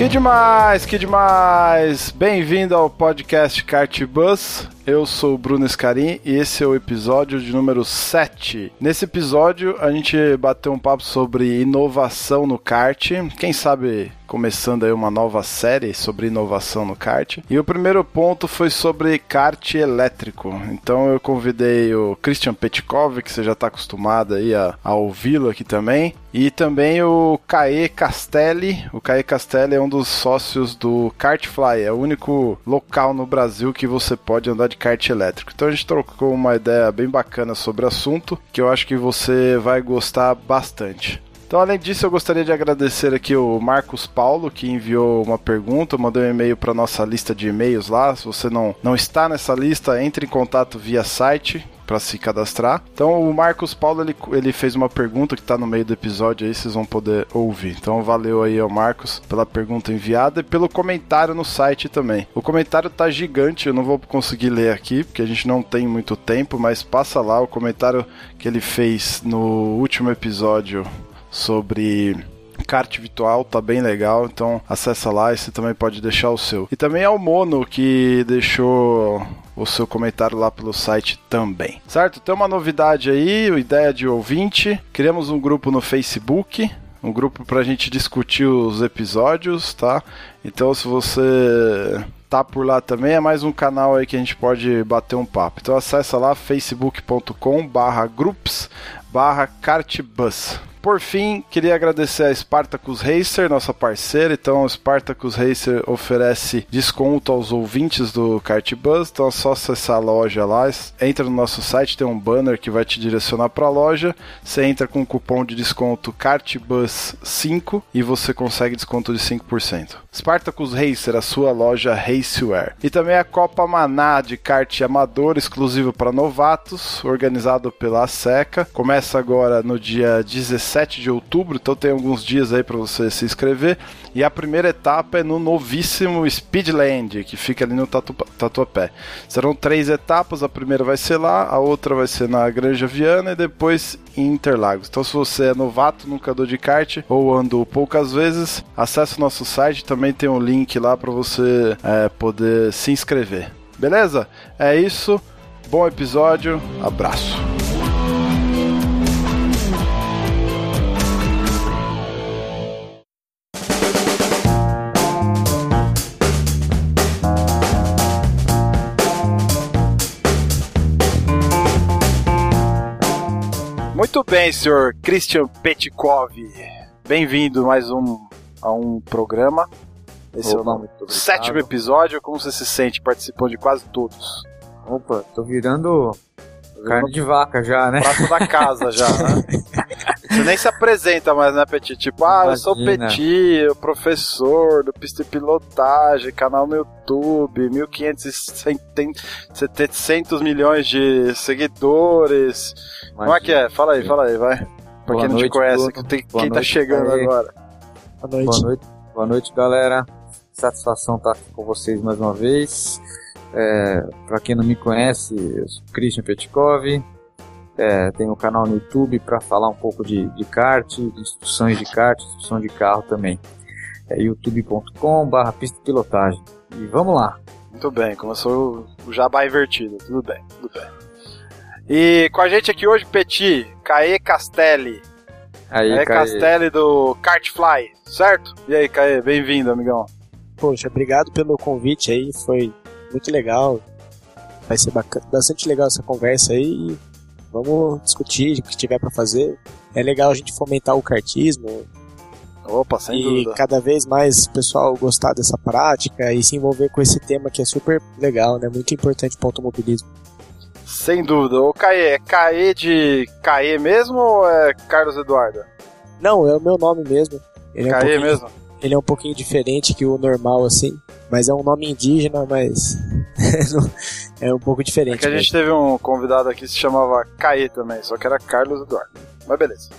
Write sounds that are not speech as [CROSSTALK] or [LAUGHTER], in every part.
Que demais, que demais! Bem-vindo ao podcast Kart Bus. Eu sou o Bruno Escarim e esse é o episódio de número 7. Nesse episódio a gente bateu um papo sobre inovação no kart. Quem sabe começando aí uma nova série sobre inovação no kart. E o primeiro ponto foi sobre kart elétrico. Então eu convidei o Christian Petkov, que você já está acostumado aí a, a ouvi-lo aqui também. E também o Caê Castelli. O Caê Castelli é um dos sócios do Kartfly. É o único local no Brasil que você pode andar de kart elétrico. Então a gente trocou uma ideia bem bacana sobre o assunto, que eu acho que você vai gostar bastante. Então, além disso, eu gostaria de agradecer aqui o Marcos Paulo, que enviou uma pergunta, mandou um e-mail para nossa lista de e-mails lá. Se você não, não está nessa lista, entre em contato via site para se cadastrar. Então, o Marcos Paulo ele, ele fez uma pergunta que está no meio do episódio aí, vocês vão poder ouvir. Então, valeu aí ao Marcos pela pergunta enviada e pelo comentário no site também. O comentário tá gigante, eu não vou conseguir ler aqui porque a gente não tem muito tempo, mas passa lá o comentário que ele fez no último episódio sobre kart virtual, tá bem legal, então acessa lá e você também pode deixar o seu. E também é o Mono que deixou o seu comentário lá pelo site também. Certo? Tem uma novidade aí, ideia de ouvinte. Criamos um grupo no Facebook, um grupo pra gente discutir os episódios, tá? Então se você tá por lá também, é mais um canal aí que a gente pode bater um papo. Então acessa lá facebook.com Por fim, queria agradecer a Spartacus Racer, nossa parceira. Então, a Spartacus Racer oferece desconto aos ouvintes do Cartbus. Então, é só acessar a loja lá. Entra no nosso site, tem um banner que vai te direcionar para a loja. Você entra com o cupom de desconto Cartbus5 e você consegue desconto de 5%. Spartacus Racer, a sua loja Raceware. E também a Copa Maná de kart amador exclusivo para novatos, organizado pela SECA. Começa agora no dia 17 17 de outubro, então tem alguns dias aí para você se inscrever. E a primeira etapa é no novíssimo Speedland, que fica ali no Tatu Tatuapé. Serão três etapas, a primeira vai ser lá, a outra vai ser na Granja Viana e depois em Interlagos. Então se você é novato, nunca andou de kart ou andou poucas vezes, acesse o nosso site, também tem um link lá para você é, poder se inscrever. Beleza? É isso. Bom episódio. Abraço. Muito bem, senhor Christian Petkov. Bem-vindo mais um a um programa. Esse Opa, é o nome do sétimo episódio. Como você se sente participando de quase todos? Opa, tô virando carne de vaca já, né? Prato da casa já, né? [LAUGHS] Você nem se apresenta mais, né, Petit? Tipo, ah, eu sou Imagina. Petit, o professor do pista e pilotagem, canal no YouTube, 1.500 milhões de seguidores. Como é que é? Fala aí, fala aí, vai. Pra Boa quem não te noite, conhece, tem- Boa quem tá noite, chegando Caê. agora. Boa noite. Boa noite, boa noite, galera. Satisfação estar aqui com vocês mais uma vez. É, para quem não me conhece, eu sou Christian Petkov. É, tenho um canal no YouTube para falar um pouco de, de kart, de instruções de kart, instrução de carro também. É youtube.com/barra pista pilotagem. E vamos lá. Muito bem, começou o jabá invertido. Tudo bem, tudo bem. E com a gente aqui hoje, Petit, Caê Castelli. Aí, Caê Caê. Castelli do Kartfly, certo? E aí, Caê, bem-vindo, amigão. Poxa, obrigado pelo convite aí, foi muito legal. Vai ser bacana, bastante legal essa conversa aí vamos discutir o que tiver pra fazer. É legal a gente fomentar o kartismo Opa, sem e dúvida. cada vez mais o pessoal gostar dessa prática e se envolver com esse tema que é super legal, né? Muito importante para o automobilismo. Sem dúvida. O Caê, é Caê de Caê mesmo ou é Carlos Eduardo? Não, é o meu nome mesmo. Ele é um Caê mesmo? Ele é um pouquinho diferente que o normal, assim. Mas é um nome indígena, mas. [LAUGHS] é um pouco diferente. que a gente teve um convidado aqui que se chamava Caê também, só que era Carlos Eduardo. Mas beleza.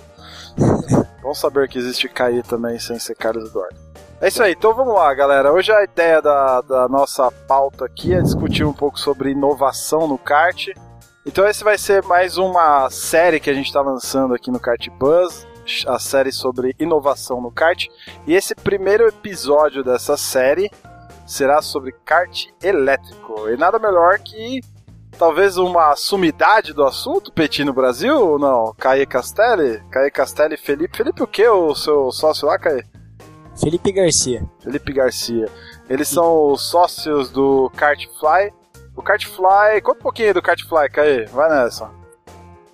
[LAUGHS] Bom saber que existe Caê também sem ser Carlos Eduardo. É isso aí, então vamos lá, galera. Hoje a ideia da, da nossa pauta aqui é discutir um pouco sobre inovação no kart. Então esse vai ser mais uma série que a gente está lançando aqui no Kart Buzz, a série sobre inovação no kart. E esse primeiro episódio dessa série será sobre kart elétrico. E nada melhor que talvez uma sumidade do assunto, Petit, no Brasil, ou não? Caê Castelli? Caê Castelli e Felipe. Felipe o que, o seu sócio lá, Caê? Felipe Garcia. Felipe Garcia. Eles são os sócios do Kartfly. O Kartfly, conta um pouquinho do Kartfly, Caê. Vai nessa.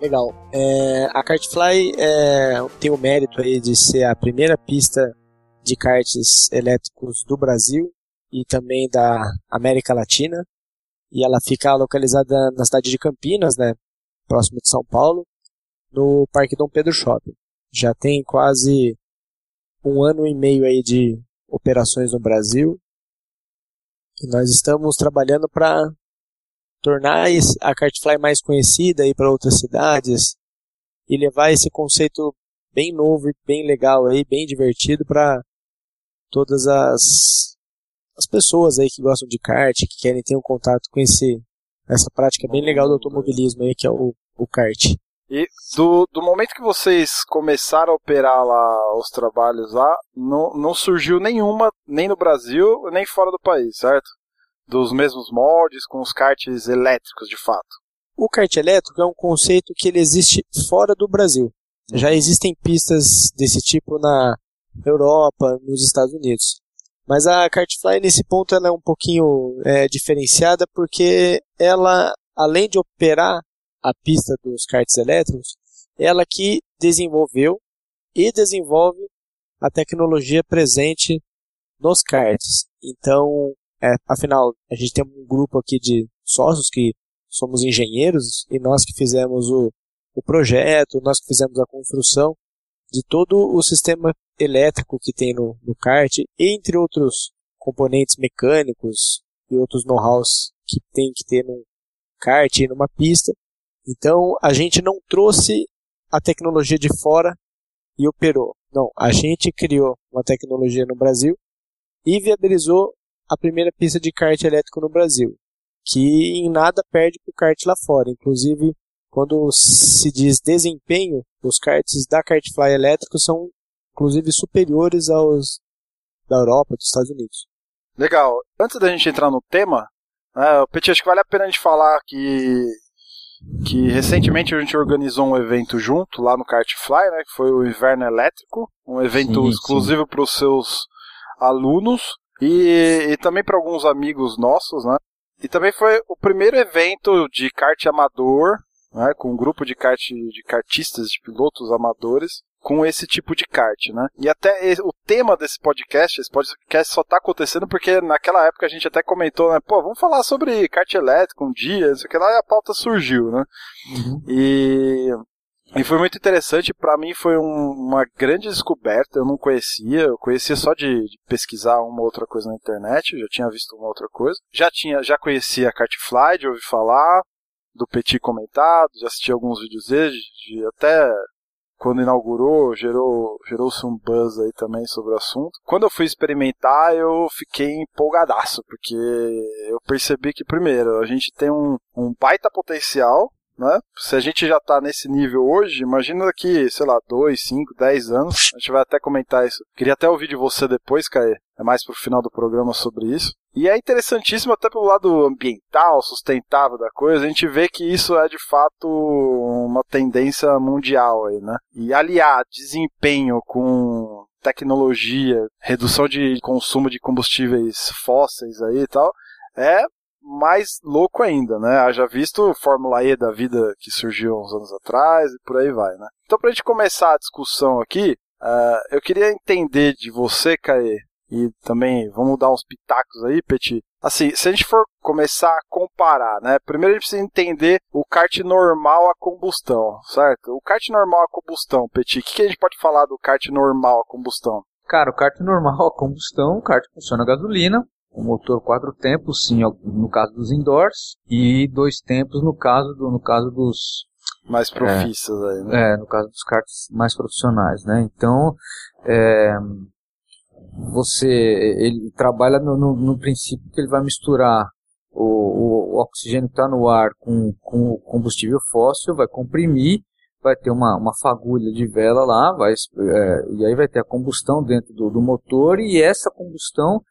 Legal. É, a Kartfly é, tem o mérito aí de ser a primeira pista de karts elétricos do Brasil e também da América Latina. E ela fica localizada na cidade de Campinas, né, próximo de São Paulo, no Parque Dom Pedro Shopping. Já tem quase um ano e meio aí de operações no Brasil. E nós estamos trabalhando para tornar a Kartfly mais conhecida aí para outras cidades e levar esse conceito bem novo e bem legal aí, bem divertido para todas as as pessoas aí que gostam de kart, que querem ter um contato com esse essa prática bem legal do automobilismo aí que é o, o kart. E do, do momento que vocês começaram a operar lá os trabalhos lá, não, não surgiu nenhuma, nem no Brasil, nem fora do país, certo? Dos mesmos moldes, com os karts elétricos de fato. O kart elétrico é um conceito que ele existe fora do Brasil. Já existem pistas desse tipo na Europa, nos Estados Unidos. Mas a Kartfly nesse ponto ela é um pouquinho é, diferenciada porque ela, além de operar a pista dos karts elétricos, ela que desenvolveu e desenvolve a tecnologia presente nos karts. Então, é, afinal, a gente tem um grupo aqui de sócios que somos engenheiros e nós que fizemos o, o projeto, nós que fizemos a construção de todo o sistema elétrico que tem no, no kart, entre outros componentes mecânicos e outros know-hows que tem que ter num kart e numa pista. Então, a gente não trouxe a tecnologia de fora e operou. Não, a gente criou uma tecnologia no Brasil e viabilizou a primeira pista de kart elétrico no Brasil, que em nada perde para o kart lá fora. Inclusive, quando se diz desempenho, os karts da Kartfly elétrico são inclusive superiores aos da Europa, dos Estados Unidos. Legal. Antes da gente entrar no tema, né, Petit, acho que vale a pena a gente falar que, que recentemente a gente organizou um evento junto lá no Kartfly, né, que foi o Inverno Elétrico, um evento Sim, exclusivo para os seus alunos e, e também para alguns amigos nossos, né? E também foi o primeiro evento de kart amador, né, com um grupo de kart de kartistas, de pilotos amadores, com esse tipo de kart, né? E até o tema desse podcast, esse podcast só tá acontecendo porque naquela época a gente até comentou, né? Pô, vamos falar sobre kart elétrico um dia, isso que lá, e a pauta surgiu, né? E e foi muito interessante, pra mim foi um- uma grande descoberta, eu não conhecia, eu conhecia só de, de pesquisar uma outra coisa na internet, já tinha visto uma outra coisa. Já tinha, já conhecia a Kartfly, de ouvir falar, do Petit comentado, já assisti alguns vídeos dele, de, de até quando inaugurou, gerou, gerou-se um buzz aí também sobre o assunto. Quando eu fui experimentar, eu fiquei empolgadaço, porque eu percebi que, primeiro, a gente tem um, um baita potencial, né? Se a gente já tá nesse nível hoje, imagina daqui, sei lá, 2, 5, 10 anos. A gente vai até comentar isso. Queria até ouvir de você depois, Caê. É mais pro final do programa sobre isso. E é interessantíssimo até pelo lado ambiental, sustentável da coisa, a gente vê que isso é de fato uma tendência mundial aí, né? E aliar desempenho com tecnologia, redução de consumo de combustíveis fósseis aí e tal, é mais louco ainda, né? Haja visto Fórmula E da vida que surgiu uns anos atrás e por aí vai, né? Então, pra gente começar a discussão aqui, ah, eu queria entender de você, Caê, e também vamos dar uns pitacos aí, Petit. Assim, se a gente for começar a comparar, né? Primeiro a gente precisa entender o kart normal a combustão, certo? O kart normal a combustão, Petit, o que, que a gente pode falar do kart normal a combustão? Cara, o kart normal, a combustão, o kart funciona a gasolina, o motor quatro tempos, sim, no caso dos indoors, e dois tempos no caso, do, no caso dos... Mais profissos é, aí, né? É, no caso dos karts mais profissionais, né? Então, é, você, ele trabalha no, no, no, princípio que ele vai misturar o, o, o oxigênio que está no ar com, com o combustível fóssil, vai comprimir, vai ter uma, uma fagulha de vela lá, vai, é, e aí vai ter a combustão dentro do, do motor, e essa combustão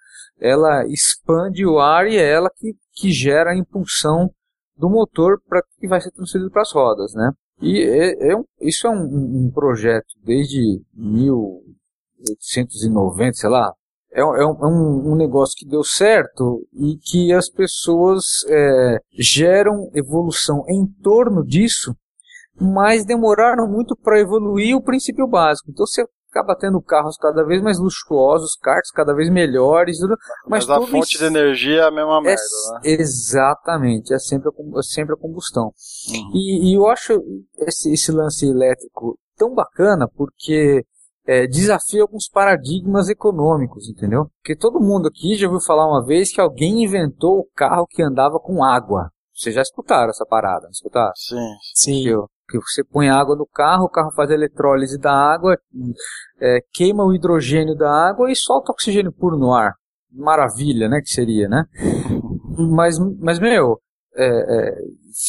ela expande o ar e é ela que, que gera a impulsão do motor para que vai ser transferido para as rodas, né? E é, é isso é um, um, projeto desde 1890, sei lá. É, é, um, é um, negócio que deu certo e que as pessoas é, geram evolução em torno disso, mas demoraram muito para evoluir o princípio básico. Então você acaba tendo carros cada vez mais luxuosos, karts cada vez melhores, mas, mas a fonte de energia é a mesma é, merda, né? Exatamente, é sempre a, é sempre a combustão. Uhum. E, e, eu acho esse, esse, lance elétrico tão bacana porque é, desafia alguns paradigmas econômicos, entendeu? Porque todo mundo aqui já ouviu falar uma vez que alguém inventou o carro que andava com água. Vocês já escutaram essa parada, escutaram? Sim. Sim. Que, que você põe água no carro, o carro faz a eletrólise da água, é, queima o hidrogênio da água e solta oxigênio puro no ar. Maravilha, né? Que seria, né? [LAUGHS] Mas, mas meu, é, é,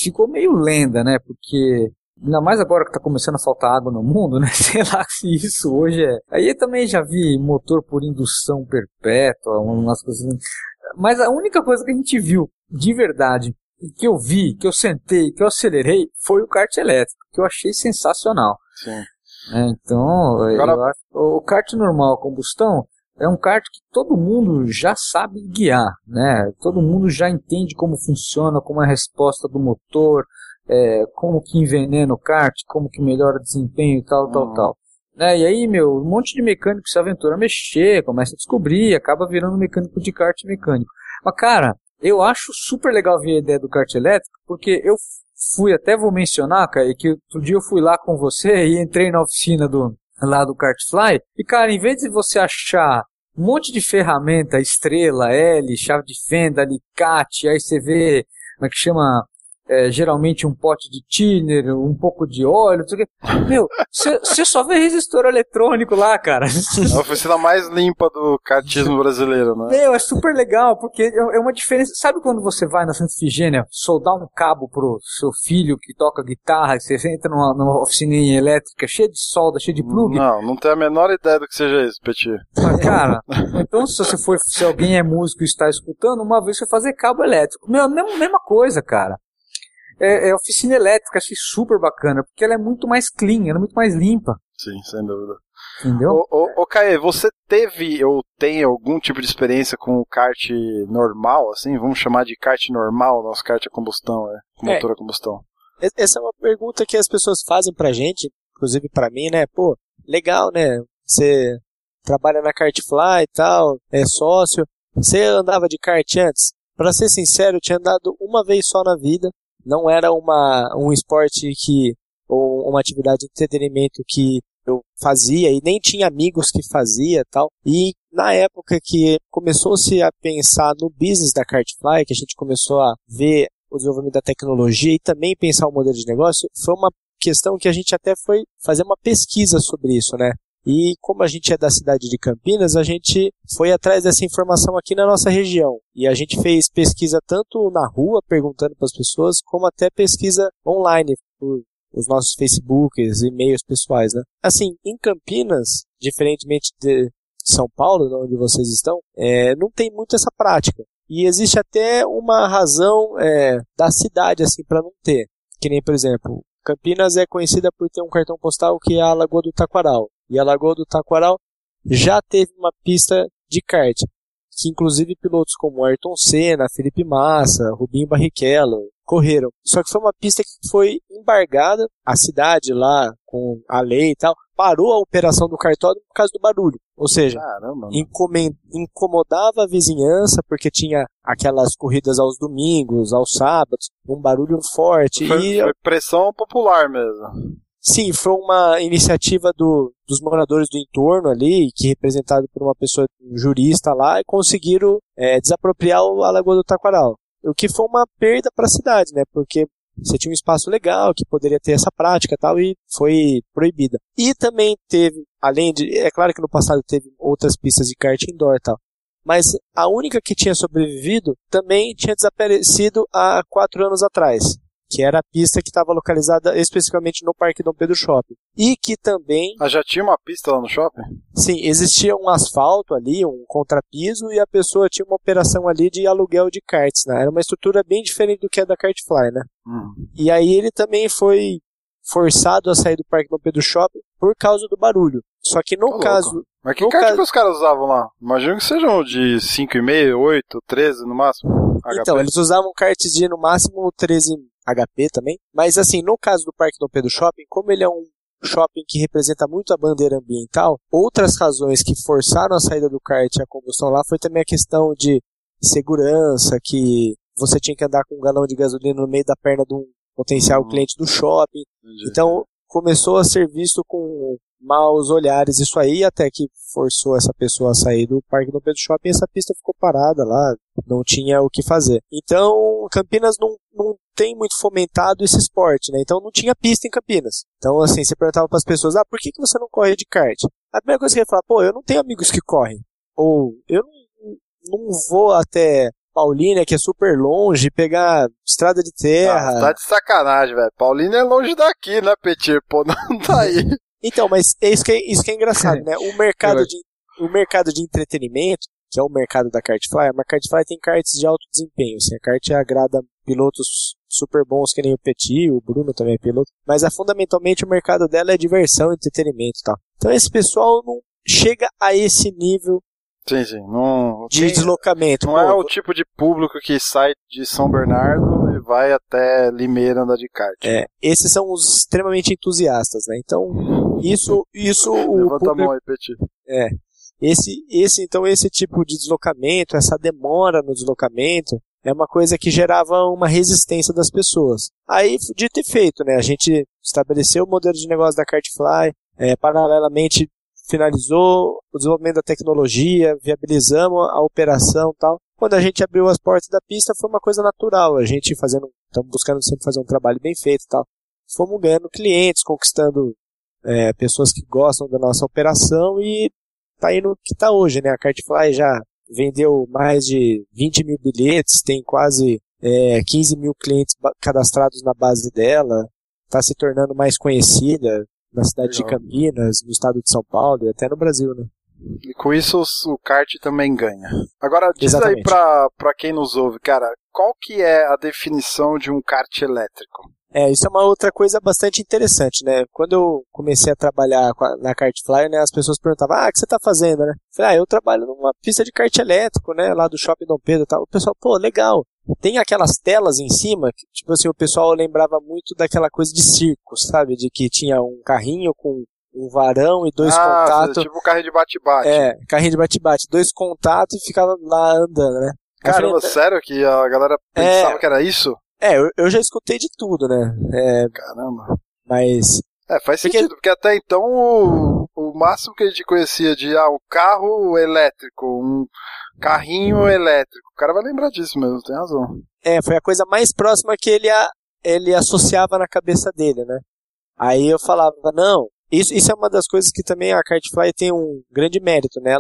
ficou meio lenda, né? Porque Ainda mais agora que está começando a faltar água no mundo, né? [LAUGHS] Sei lá se isso hoje é. Aí também já vi motor por indução perpétua, umas coisas. Assim. Mas a única coisa que a gente viu de verdade que eu vi, que eu sentei, que eu acelerei, foi o kart elétrico, que eu achei sensacional. Sim. É, então, Agora... acho, o kart normal, combustão, é um kart que todo mundo já sabe guiar, né? Todo mundo já entende como funciona, como é a resposta do motor, é, como que envenena o kart, como que melhora o desempenho e tal, uhum. tal, tal. Né? E aí, meu, um monte de mecânico se aventura a mexer, começa a descobrir, acaba virando mecânico de kart mecânico. Mas, cara, eu acho super legal ver a ideia do kart elétrico, porque eu fui, até vou mencionar, cara, que outro dia eu fui lá com você e entrei na oficina do, lá do Kartfly, e cara, em vez de você achar um monte de ferramenta, estrela, L, chave de fenda, alicate, aí você vê, como é que chama, é, geralmente um pote de thinner, um pouco de óleo, não sei o quê. Meu, você só vê resistor eletrônico lá, cara. É a oficina mais limpa do cartismo brasileiro, né? Meu, é super legal, porque é, é uma diferença. Sabe quando você vai na Santa Figênia soldar um cabo pro seu filho que toca guitarra, e você entra numa, numa oficininha elétrica cheia de solda, cheia de plug? Não, não tenho a menor ideia do que seja isso, Petit. Mas, cara, então se você for, se alguém é músico e está escutando, uma vez você fazer cabo elétrico. Meu, mesma coisa, cara é, é oficina elétrica, achei super bacana, porque ela é muito mais clean, ela é muito mais limpa. Sim, sem dúvida. Entendeu? Ô, ô, ô Caê, você teve ou tem algum tipo de experiência com o kart normal, assim? Vamos chamar de kart normal, nosso kart a combustão, é, com motor a combustão. Essa é uma pergunta que as pessoas fazem pra gente, inclusive pra mim, né? Pô, legal, né? Você trabalha na Kartfly e tal, é sócio. Você andava de kart antes? Pra ser sincero, eu tinha andado uma vez só na vida não era uma, um esporte que, ou uma atividade de entretenimento que eu fazia e nem tinha amigos que fazia tal. E na época que começou-se a pensar no business da Cartfly, que a gente começou a ver o desenvolvimento da tecnologia e também pensar o modelo de negócio, foi uma questão que a gente até foi fazer uma pesquisa sobre isso, né? E como a gente é da cidade de Campinas, a gente foi atrás dessa informação aqui na nossa região. E a gente fez pesquisa tanto na rua, perguntando para as pessoas, como até pesquisa online, por os nossos Facebooks, e-mails pessoais, né? Assim, em Campinas, diferentemente de São Paulo, onde vocês estão, é, não tem muito essa prática. E existe até uma razão é, da cidade, assim, para não ter. Que nem, por exemplo, Campinas é conhecida por ter um cartão postal que é a Lagoa do Taquaral. E a Lagoa do Taquaral já teve uma pista de kart, que inclusive pilotos como Ayrton Senna, Felipe Massa, Rubinho Barrichello correram. Só que foi uma pista que foi embargada, a cidade lá, com a lei e tal, parou a operação do cartódromo por causa do barulho. Ou seja, Caramba, incomodava a vizinhança porque tinha aquelas corridas aos domingos, aos sábados, um barulho forte. Foi, e... foi pressão popular mesmo. Sim, foi uma iniciativa do, dos moradores do entorno ali, que representado por uma pessoa um jurista lá, conseguiram é, desapropriar a Lagoa do Taquaral. O que foi uma perda para a cidade, né? Porque você tinha um espaço legal que poderia ter essa prática e tal, e foi proibida. E também teve, além de, é claro que no passado teve outras pistas de kart indoor e tal, mas a única que tinha sobrevivido também tinha desaparecido há quatro anos atrás, que era a pista que estava localizada especificamente no Parque Dom Pedro Shopping. E que também. Ah, já tinha uma pista lá no shopping? Sim, existia um asfalto ali, um contrapiso, e a pessoa tinha uma operação ali de aluguel de karts, né? Era uma estrutura bem diferente do que é da Kartfly, né? Hum. E aí ele também foi forçado a sair do Parque Dom Pedro Shopping por causa do barulho. Só que no Tá caso. louco. Mas que kart caso- que os caras usavam lá? Imagino que sejam de 5,5, 8, 13 no máximo. Então, HP. eles usavam karts de no máximo 13 HP também. Mas assim, no caso do Parque Dom Pedro Shopping, como ele é um shopping que representa muito a bandeira ambiental, outras razões que forçaram a saída do kart e a combustão lá foi também a questão de segurança, que você tinha que andar com um galão de gasolina no meio da perna de um potencial Uhum. cliente do shopping. Então começou a ser visto com maus olhares isso aí, até que forçou essa pessoa a sair do Parque Dom Pedro Shopping e essa pista ficou parada lá, não tinha o que fazer. Então Campinas não, não tem muito fomentado esse esporte, né? Então não tinha pista em Campinas. Então assim, você perguntava para as pessoas, ah, por que, que você não corre de kart? A primeira coisa que ele ia falar, pô, eu não tenho amigos que correm. Ou eu não, não vou até Paulínia, que é super longe, pegar estrada de terra. Ah, tá de sacanagem, velho. Paulina é longe daqui, né, Petir? Pô, [LAUGHS] não tá aí. Então, mas é isso que é, isso que é engraçado, né? O mercado, de, o mercado de entretenimento, que é o mercado da Kartfly, a Kartfly tem karts de alto desempenho. Assim, a kart agrada pilotos super bons, que nem o Petit, o Bruno também é piloto. Mas é, fundamentalmente o mercado dela é diversão, entretenimento e tal. Então esse pessoal não chega a esse nível Sim, sim. Não, de tem- deslocamento. não Pô, é o tipo de público que sai de São Bernardo e vai até Limeira andar de kart. é, esses são os extremamente entusiastas, né? Então, isso, isso o Levanta a público mão aí, Petir. Esse, esse, então, esse tipo de deslocamento, essa demora no deslocamento, é uma coisa que gerava uma resistência das pessoas. Aí, dito e feito, né? A gente estabeleceu o modelo de negócio da Cartfly, é, paralelamente finalizou o desenvolvimento da tecnologia, viabilizamos a operação tal. Quando a gente abriu as portas da pista, foi uma coisa natural. A gente fazendo, estamos buscando sempre fazer um trabalho bem feito tal. Fomos ganhando clientes, conquistando é, pessoas que gostam da nossa operação e tá aí no que tá hoje, né? A Cartfly já vendeu mais de 20 mil bilhetes, tem quase é, 15 mil clientes cadastrados na base dela, está se tornando mais conhecida na cidade de Legal. Campinas, no estado de São Paulo e até no Brasil, né? E com isso o kart também ganha. Agora, diz aí Exatamente. pra, pra quem nos ouve, cara, qual que é a definição de um kart elétrico? É, isso é uma outra coisa bastante interessante, né? Quando eu comecei a trabalhar na Kartfly, né, as pessoas perguntavam, ah, o que você tá fazendo, né? Eu falei, ah, eu trabalho numa pista de kart elétrico, né, lá do Shopping Dom Pedro e tal. O pessoal, pô, legal. Tem aquelas telas em cima, que, tipo assim, o pessoal lembrava muito daquela coisa de circo, sabe? De que tinha um carrinho com um varão e dois ah, contatos. tipo carro de bate-bate. É, carrinho de bate-bate, dois contatos e ficava lá andando, né? Caramba, sério que a galera É. pensava que era isso? É, eu, eu já escutei de tudo, né? É, Caramba. mas É, faz Porque- sentido, porque até então o, o máximo que a gente conhecia de ah, um carro elétrico, um carrinho elétrico. O cara vai lembrar disso mesmo, tem razão. É, foi a coisa mais próxima que ele, a, ele associava na cabeça dele, né? Aí eu falava, não, isso, isso é uma das coisas que também a Kartfly tem um grande mérito, né?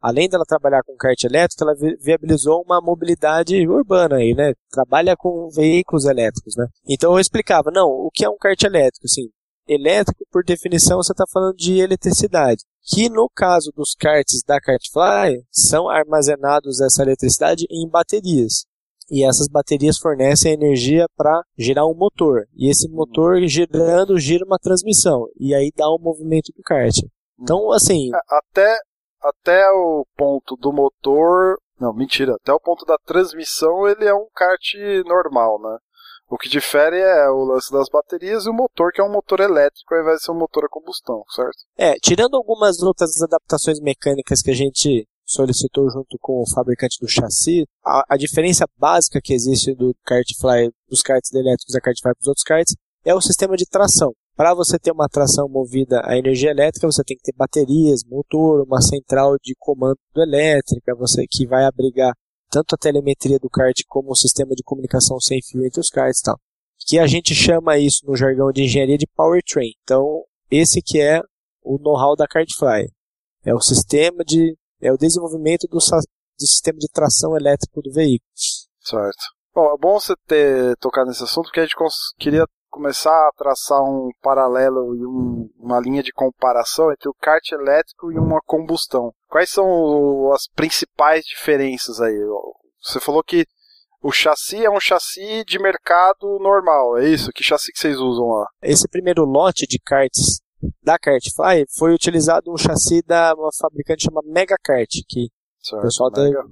Além dela trabalhar com kart elétrico, ela vi- viabilizou uma mobilidade urbana aí, né? Trabalha com veículos elétricos, né? Então eu explicava, não, o que é um kart elétrico, assim? Elétrico, por definição, você está falando de eletricidade. Que no caso dos karts da Kartfly, são armazenados essa eletricidade em baterias. E essas baterias fornecem energia para gerar um motor. E esse motor girando gira uma transmissão. E aí dá o movimento do kart. Então, assim, É, Até, até o ponto do motor. Não, mentira. Até o ponto da transmissão ele é um kart normal, né? O que difere é o lance das baterias e o motor, que é um motor elétrico ao invés de ser um motor a combustão, certo? é, tirando algumas outras adaptações mecânicas que a gente solicitou junto com o fabricante do chassi, a, a diferença básica que existe do Kartfly, dos karts elétricos da Kartfly para os outros karts, é o sistema de tração. para você ter uma tração movida a energia elétrica, você tem que ter baterias, motor, uma central de comando elétrica, você que vai abrigar tanto a telemetria do kart como o sistema de comunicação sem fio entre os karts e tal. Que a gente chama isso no jargão de engenharia de powertrain. Então, esse que é o know-how da Kartfly. É o sistema de é o desenvolvimento do, do sistema de tração elétrico do veículo. Certo. Bom, é bom você ter tocado nesse assunto, porque a gente queria começar a traçar um paralelo e um, uma linha de comparação entre o kart elétrico e uma combustão. Quais são as principais diferenças aí? Você falou que o chassi é um chassi de mercado normal, é isso? Que chassi que vocês usam lá? Esse primeiro lote de karts da Kartfly foi utilizado um chassi da uma fabricante chamada Megakart, que certo, o pessoal Mega.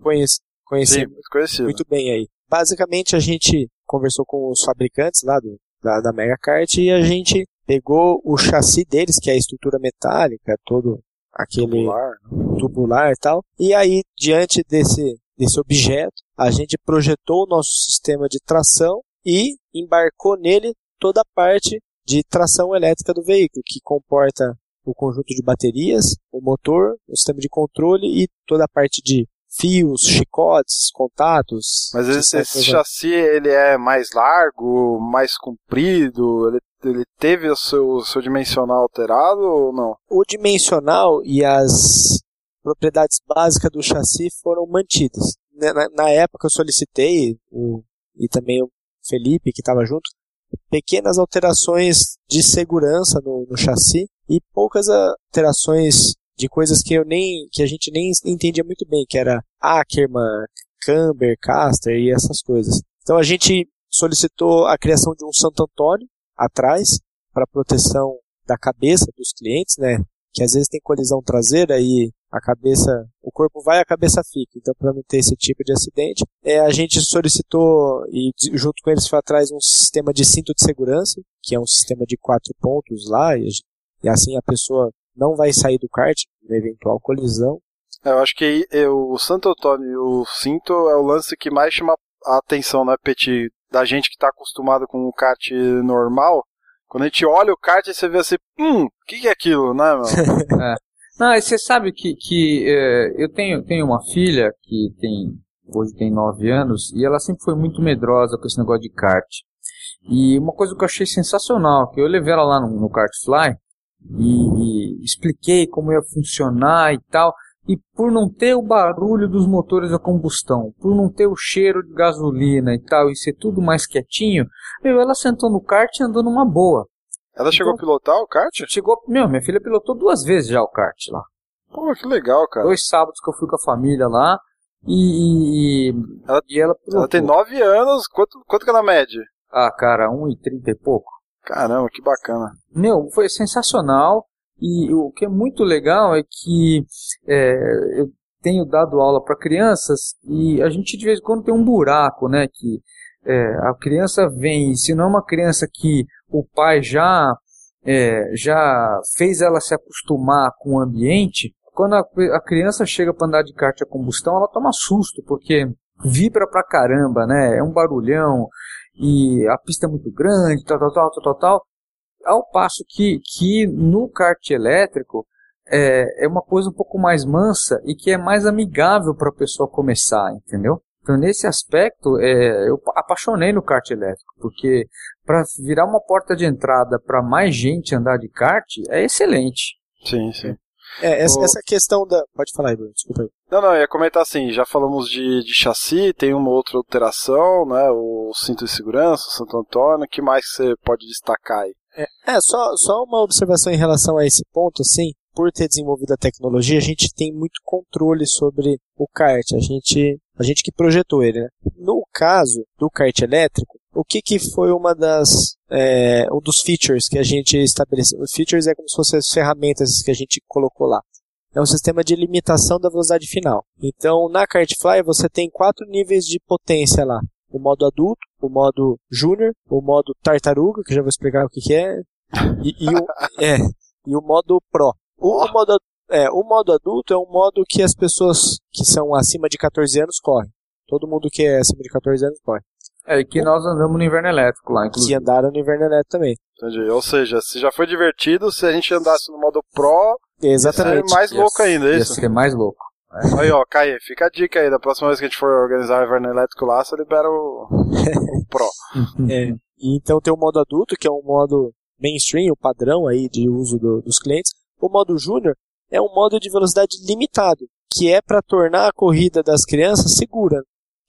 conhecer Sim, muito bem aí. Basicamente a gente conversou com os fabricantes lá do, da, da Megacart e a gente pegou o chassi deles, que é a estrutura metálica, todo aquele tubular, né? tubular e tal. E aí, diante desse, desse objeto, a gente projetou o nosso sistema de tração e embarcou nele toda a parte de tração elétrica do veículo, que comporta o conjunto de baterias, o motor, o sistema de controle e toda a parte de fios, chicotes, contatos. Mas esse, esse chassi ele é mais largo, mais comprido, ele, ele teve o seu, seu dimensional alterado ou não? O dimensional e as propriedades básicas do chassi foram mantidas. Na, na época eu solicitei, o, e também o Felipe que estava junto, pequenas alterações de segurança no, no chassi e poucas alterações de coisas que eu nem que a gente nem entendia muito bem, que era Ackerman, Camber, Caster e essas coisas. Então a gente solicitou a criação de um Santo Antônio atrás para proteção da cabeça dos clientes, né? Que às vezes tem colisão traseira e a cabeça, o corpo vai a cabeça fica. Então, para não ter esse tipo de acidente, é, a gente solicitou e junto com eles foi atrás um sistema de cinto de segurança, que é um sistema de quatro pontos lá e, e assim a pessoa não vai sair do kart na eventual colisão. É, eu acho que eu, o Santo Antônio e o cinto é o lance que mais chama a atenção, né, Petit? Da gente que está acostumado com o kart normal. Quando a gente olha o kart, você vê assim, hum, o que, que, é aquilo, né, meu? [LAUGHS] é. Não, você sabe que, que é, eu tenho, tenho uma filha que tem hoje tem 9 anos e ela sempre foi muito medrosa com esse negócio de kart. E uma coisa que eu achei sensacional, que eu levei ela lá no, no Kartfly e, e expliquei como ia funcionar e tal. E por não ter o barulho dos motores a combustão, por não ter o cheiro de gasolina e tal, e ser tudo mais quietinho, meu, ela sentou no kart e andou numa boa. Ela chegou então, a pilotar o kart? Chegou, meu, minha filha pilotou duas vezes já o kart lá. Pô, que legal, cara. Dois sábados que eu fui com a família lá e, ela, e ela, ela tem nove anos, quanto, quanto que ela mede? Ah, cara, um e trinta e pouco. Caramba, que bacana. Meu, foi sensacional e o que é muito legal é que é, eu tenho dado aula para crianças e a gente de vez em quando tem um buraco, né, que é, a criança vem, se não é uma criança que o pai já é, já fez ela se acostumar com o ambiente, quando a, a criança chega para andar de kart a combustão, ela toma susto, porque vibra pra caramba, né? É um barulhão e a pista é muito grande, tal, tal, tal, tal, tal, tal. Ao passo que, que no kart elétrico é, é uma coisa um pouco mais mansa e que é mais amigável para a pessoa começar, entendeu? Então, nesse aspecto, é, eu apaixonei no kart elétrico, porque para virar uma porta de entrada para mais gente andar de kart é excelente. Sim, sim. É, essa, o... essa questão da. Pode falar aí, Bruno, desculpa aí. Não, não, eu ia comentar assim, já falamos de, de chassi, tem uma outra alteração, né? O cinto de segurança, o Santo Antônio, o que mais você pode destacar aí? É, é, só, só uma observação em relação a esse ponto, assim, por ter desenvolvido a tecnologia, a gente tem muito controle sobre o kart, a gente, a gente que projetou ele, né? No caso do kart elétrico, o que, que foi uma das é, um dos features que a gente estabeleceu? Os features é como se fossem as ferramentas que a gente colocou lá. É um sistema de limitação da velocidade final. Então, na Kartfly você tem quatro níveis de potência lá. O modo adulto, o modo júnior, o modo tartaruga, que já vou explicar o que, que é, e, e, o, [LAUGHS] é, e o modo pro. O, o, modo, é, o modo adulto é um modo que as pessoas que são acima de 14 anos correm. Todo mundo que é acima de 14 anos corre. É, e que nós andamos no inverno elétrico lá, inclusive. Que andaram no inverno elétrico também. Entendi. Ou seja, se já foi divertido, se a gente andasse no modo Pro, Exatamente. ia ser mais Ia louco ainda, é Ia isso? ser mais louco. Aí, ó, Caí, fica a dica aí, da próxima vez que a gente for organizar o inverno elétrico lá, você libera o, o Pro. [LAUGHS] É. E então tem o modo adulto, que é um modo mainstream, o padrão aí de uso do- dos clientes. O modo júnior é um modo de velocidade limitado, que é para tornar a corrida das crianças segura.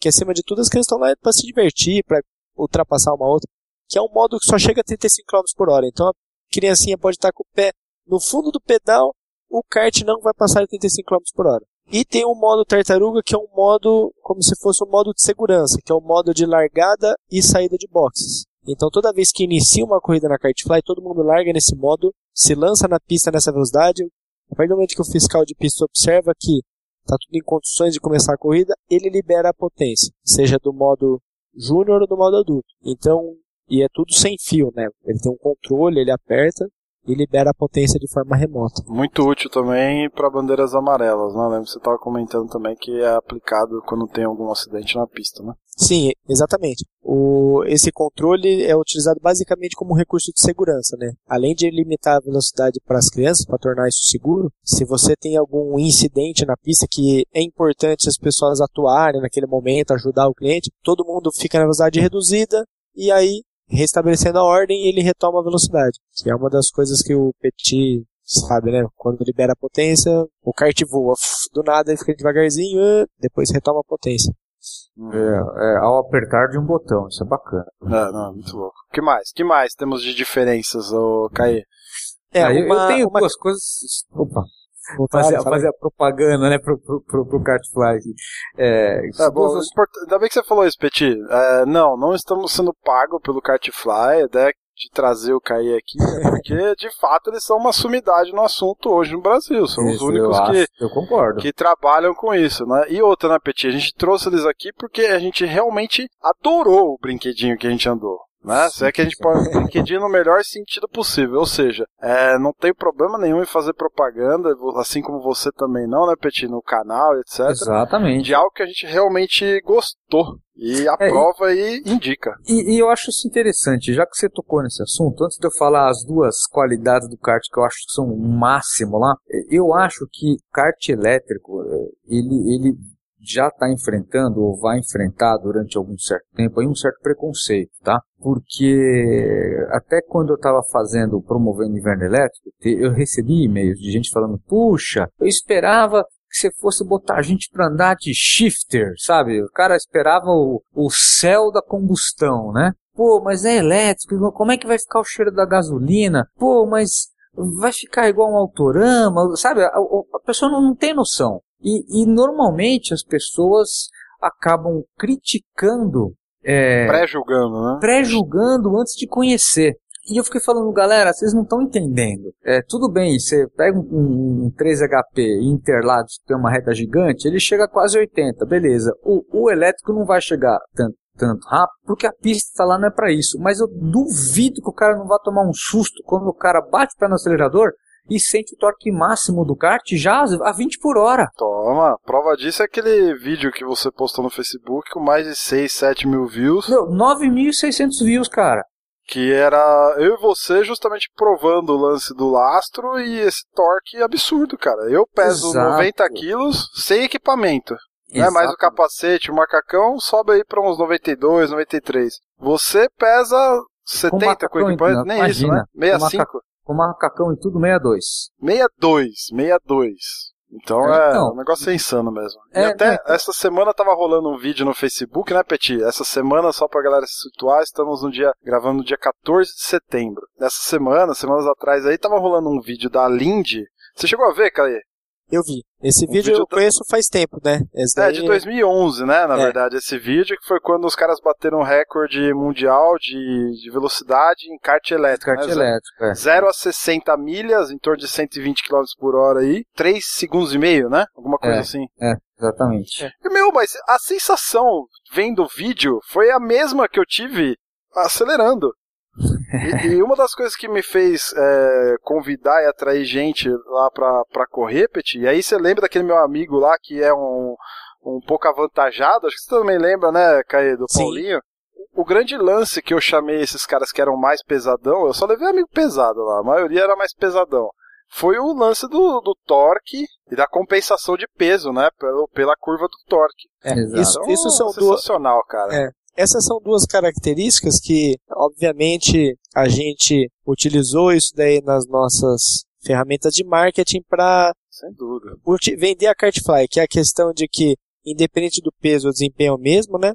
Que acima de tudo as crianças estão lá para se divertir, para ultrapassar uma outra. Que é um modo que só chega a 35 km por hora. Então a criancinha pode estar com o pé no fundo do pedal, o kart não vai passar de 35 km por hora. E tem o modo tartaruga, que é um modo como se fosse um modo de segurança, que é o modo de largada e saída de boxes. Então toda vez que inicia uma corrida na Kartfly, todo mundo larga nesse modo, se lança na pista nessa velocidade. A partir do momento que o fiscal de pista observa que está tudo em condições de começar a corrida, ele libera a potência, seja do modo júnior ou do modo adulto. Então, e é tudo sem fio, né? Ele tem um controle, ele aperta e libera a potência de forma remota. Muito útil também para bandeiras amarelas, né? Lembro que você estava comentando também que é aplicado quando tem algum acidente na pista, né? Sim, exatamente. O, esse controle é utilizado basicamente como um recurso de segurança, né? Além de limitar a velocidade para as crianças, para tornar isso seguro, se você tem algum incidente na pista que é importante as pessoas atuarem naquele momento, ajudar o cliente, todo mundo fica na velocidade reduzida e aí, restabelecendo a ordem, ele retoma a velocidade. Que é uma das coisas que o Petit sabe, né? Quando libera a potência, o kart voa do nada, ele fica devagarzinho, ah, depois retoma a potência. É, é, ao apertar de um botão, isso é bacana. É, não, muito louco. O que mais? que mais temos de diferenças, ô Caí? É, Ah, eu- uma- eu tenho uma- duas coisas. Opa, fazer, fazer a propaganda, né, pro, pro, pro, pro Kartfly aqui. É, É, bom, duas- import- ainda bem que você falou isso, Petit. É, não, não estamos sendo pagos pelo a ideia de trazer o Caí aqui é [LAUGHS] porque, de fato, eles são uma sumidade no assunto hoje no Brasil. São os Isso, únicos eu que, acho, eu concordo. que trabalham com isso, né? E outra, né, Petit? A gente trouxe eles aqui porque a gente realmente adorou o brinquedinho que a gente andou. Né? Se é que a gente pode brinquedinho no melhor sentido possível. Ou seja, é, não tem problema nenhum em fazer propaganda, assim como você também não, né, Petit? No canal, etc. Exatamente. De algo que a gente realmente gostou. E É, aprova e indica. E, e eu acho isso interessante, já que você tocou nesse assunto, antes de eu falar as duas qualidades do kart que eu acho que são o máximo lá, eu acho que kart elétrico, eh, ele, ele já está enfrentando ou vai enfrentar durante algum certo tempo aí um certo preconceito, tá? Porque até quando eu estava fazendo, promovendo inverno elétrico, eu recebi e-mails de gente falando, puxa, eu esperava que você fosse botar a gente pra andar de shifter, sabe? O cara esperava o, o céu da combustão, né? Pô, mas é elétrico, como é que vai ficar o cheiro da gasolina? Pô, mas vai ficar igual um autorama, sabe? A, a- pessoa não tem noção. E, e normalmente as pessoas acabam criticando, é, Pré-julgando, né? pré-julgando antes de conhecer. E eu fiquei falando, galera, vocês não estão entendendo. É, tudo bem, você pega um, um, um 3HP Interlagos que tem uma reta gigante, ele chega a quase 80, beleza. O, o elétrico não vai chegar tanto, tanto rápido, porque a pista lá não é para isso. Mas eu duvido que o cara não vá tomar um susto quando o cara bate o pé no acelerador e sente o torque máximo do kart já a 20 por hora. Toma, prova disso é aquele vídeo que você postou no Facebook com mais de 6, 7 mil views. Meu, 9.600 views, cara. Que era eu e você justamente provando o lance do lastro e esse torque absurdo, cara. Eu peso Exato. 90 quilos sem equipamento. Né? Mais o capacete, o macacão, sobe aí pra uns 92, 93. Você pesa 70 com, macacão, equipamento, nem imagina, isso, né? com 65. Com macacão e tudo, 62. 62, 62. Então É, é, então. o negócio é insano mesmo. e É, até né, essa semana tava rolando um vídeo no Facebook, né, Petit? Essa semana, só pra galera se situar, estamos no dia, gravando no dia 14 de setembro. Nessa semana, semanas atrás aí, tava rolando um vídeo da Lindy. Você chegou a ver, Caê? Eu vi. Esse Um vídeo vídeo eu conheço faz tempo, né? Esse É, daí de 2011, né, na É. verdade, esse vídeo, que foi quando os caras bateram o recorde mundial de, de velocidade em kart elétrico, Kart né? elétrico, é. 0 a 60 milhas, em torno de 120 km por hora aí, 3 segundos e meio, né? Alguma coisa É. assim. É, exatamente. E, Meu, mas a sensação vendo o vídeo foi a mesma que eu tive acelerando. E, e uma das coisas que me fez é, convidar e atrair gente lá pra, pra correr, Petit, e aí você lembra daquele meu amigo lá que é um, um pouco avantajado, acho que você também lembra, né, Caê, do Sim. Paulinho? o grande lance que eu chamei esses caras que eram mais pesadão, eu só levei amigo pesado lá, a maioria era mais pesadão. Foi o lance do, do torque e da compensação de peso, né? Pela, pela curva do torque. É, isso, Então, isso são duas, sensacional, cara. É. essas são duas características que, obviamente, a gente utilizou isso daí nas nossas ferramentas de marketing para vender a Cartfly, que é a questão de que, independente do peso, o desempenho é o mesmo, né?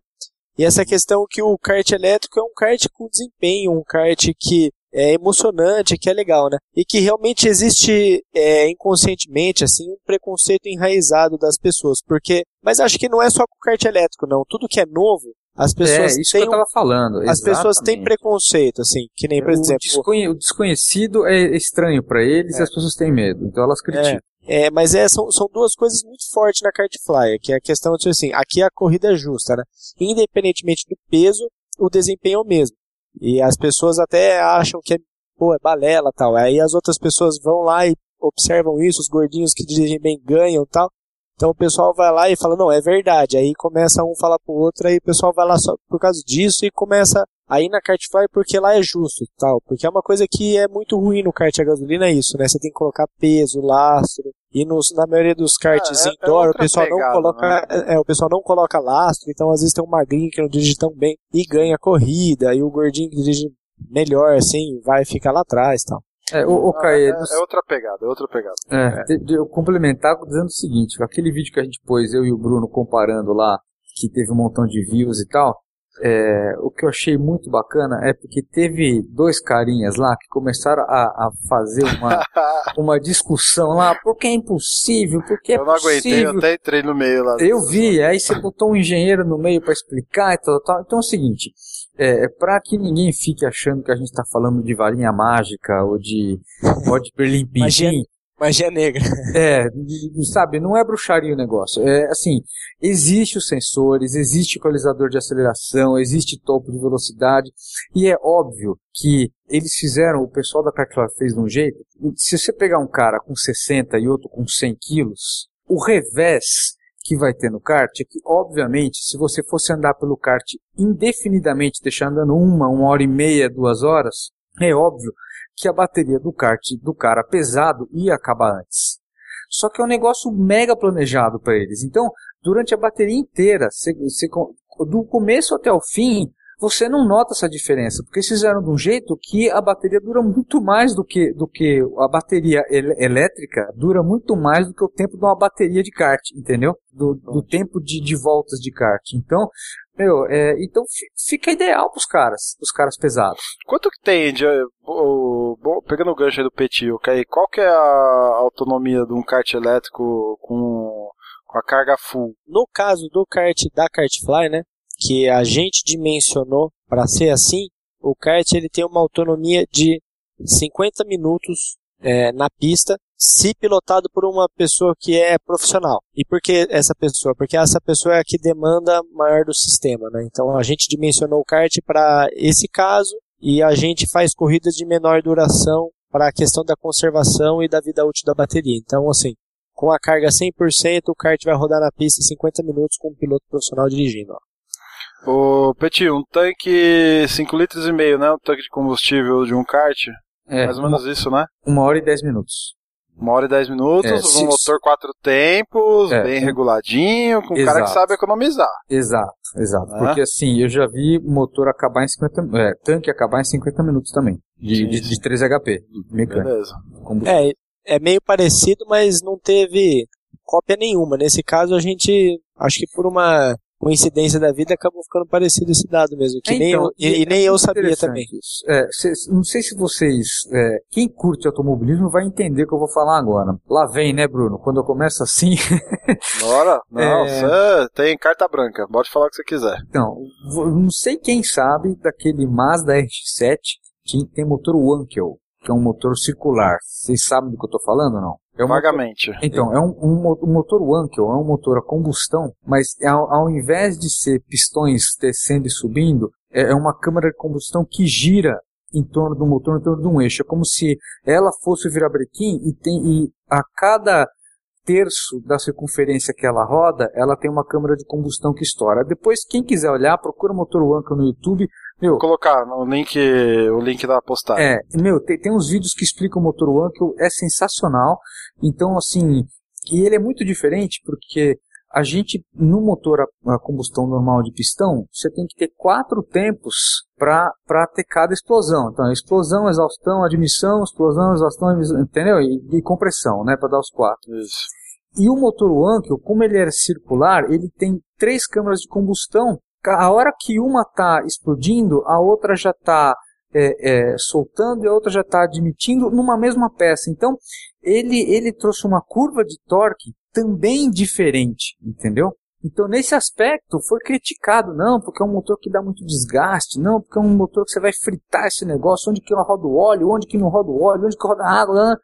E essa questão que o kart elétrico é um kart com desempenho, um kart que é emocionante, que é legal, né? E que realmente existe é, inconscientemente assim um preconceito enraizado das pessoas, porque, mas acho que não é só com o kart elétrico, não. Tudo que é novo, as pessoas é, isso têm que eu tava falando. as pessoas têm exatamente. preconceito, assim, que nem por o, exemplo, desconhe- o desconhecido é estranho pra eles e as pessoas têm medo, então elas criticam. É, mas é, são, são duas coisas muito fortes na Kartfly, que é a questão de assim, aqui a corrida é justa, né? Independentemente do peso, o desempenho é o mesmo. E as pessoas até acham que é, pô, é balela tal. Aí as outras pessoas vão lá e observam isso, os gordinhos que dirigem bem ganham tal. Então o pessoal vai lá e fala, não, é verdade. Aí começa um falar pro outro, aí o pessoal vai lá só por causa disso e começa a ir na Kartfly porque lá é justo tal. Porque é uma coisa que é muito ruim no kart a gasolina, é isso, né? Você tem que colocar peso, lastro. E nos, na maioria dos karts Ah, é- é indoor, o outra pessoal pegada, não coloca, é, o pessoal não coloca lastro, então às vezes tem um magrinho que não dirige tão bem e ganha corrida, e o gordinho que dirige melhor, assim, vai ficar lá atrás tal. É, o, o Ah, Caê, é, é outra pegada, é outra pegada. É, te- de- eu complementar dizendo o seguinte, aquele vídeo que a gente pôs, eu e o Bruno comparando lá, que teve um montão de views e tal, é, o que eu achei muito bacana é porque teve dois carinhas lá que começaram a, a fazer uma, [LAUGHS] uma discussão lá, porque é impossível, porque é eu não aguentei, possível. eu até entrei no meio lá. Eu vi, aí você botou um engenheiro no meio para explicar e tal, tal. Então é o seguinte, é, para que ninguém fique achando que a gente está falando de varinha mágica ou de, ou de Berlim Magia- negra. é, sabe, não é bruxaria o negócio. É assim, existe os sensores, existe equalizador de aceleração, existe topo de velocidade, e é óbvio que eles fizeram, o pessoal da Cartfly fez de um jeito, se você pegar um cara com 60 e outro com 100 quilos, o revés que vai ter no kart é que, obviamente, se você fosse andar pelo kart indefinidamente, deixar andando uma, uma hora e meia, duas horas, é óbvio que a bateria do kart do cara pesado ia acabar antes. Só que é um negócio mega planejado para eles. Então, durante a bateria inteira, do começo até o fim, você não nota essa diferença, porque eles fizeram de um jeito que a bateria dura muito mais do que, do que a bateria el- elétrica dura muito mais do que o tempo de uma bateria de kart, entendeu? Do, do tempo de, de voltas de kart. Então, meu, é, então fi- fica ideal pros caras, os caras pesados. Quanto que tem de. o- o- pegando o gancho aí do Petit, ok? Qual que é a autonomia de um kart elétrico com, com a carga full? No caso do kart da Kartfly, né, que a gente dimensionou para ser assim, o kart ele tem uma autonomia de 50 minutos é, na pista, se pilotado por uma pessoa que é profissional. E por que essa pessoa? Porque essa pessoa é a que demanda maior do sistema, né? Então a gente dimensionou o kart para esse caso e a gente faz corridas de menor duração para a questão da conservação e da vida útil da bateria. Então, assim, com a carga 100%, o kart vai rodar na pista 50 minutos com um piloto profissional dirigindo. ó. O Petit, um tanque 5 litros e meio, né? Um tanque de combustível de um kart. É, Mais ou menos isso, né? uma hora e dez minutos. Uma hora e dez minutos, É, um se- motor quatro tempos, É, bem um- reguladinho, com um cara que Exato. sabe economizar. Exato, exato. É? Porque assim, eu já vi motor acabar em 50, é, tanque acabar em 50 minutos também. De, Sim, de, de 3 HP. Mecânico. Beleza. É, é meio parecido, mas não teve cópia nenhuma. Nesse caso, a gente, acho que por uma coincidência da vida, acabou ficando parecido esse dado mesmo. Que nem Então, eu, e, e nem é eu sabia também. isso. É, cês- não sei se vocês, é, quem curte automobilismo vai entender o que eu vou falar agora. Lá vem, né, Bruno? Quando eu começo assim, [LAUGHS] Bora? Não, É. você tem carta branca, pode falar o que você quiser. então, não sei quem sabe daquele Mazda RX-7 que tem motor Wankel, que é um motor circular. Vocês sabem do que eu tô falando ou não? É um motor- Vagamente. Então, é um, um um motor Wankel, é um motor a combustão, mas ao, ao invés de ser pistões descendo e subindo, é, é uma câmara de combustão que gira em torno do motor, em torno de um eixo. É como se ela fosse o virabrequim e, tem, e a cada terço da circunferência que ela roda, ela tem uma câmara de combustão que estoura. Depois, quem quiser olhar, procura Motor Wankel no YouTube. Meu, Vou colocar no link, o link da postagem. é, meu, tem, tem uns vídeos que explicam o motor Wankel, é sensacional. Então, assim, e ele é muito diferente porque a gente, no motor a, a combustão normal de pistão, você tem que ter quatro tempos para ter cada explosão. Então, explosão, exaustão, admissão, explosão, exaustão, admissão, entendeu? E, e compressão, né, para dar os quatro. Isso. E o motor Wankel, como ele é circular, ele tem três câmaras de combustão. A hora que uma está explodindo, a outra já está é, é, soltando e a outra já está admitindo numa mesma peça. Então, ele, ele trouxe uma curva de torque também diferente, entendeu? Então, nesse aspecto, foi criticado, não, porque é um motor que dá muito desgaste, não, porque é um motor que você vai fritar esse negócio, onde que roda o óleo, onde que não roda o óleo, onde que roda a água,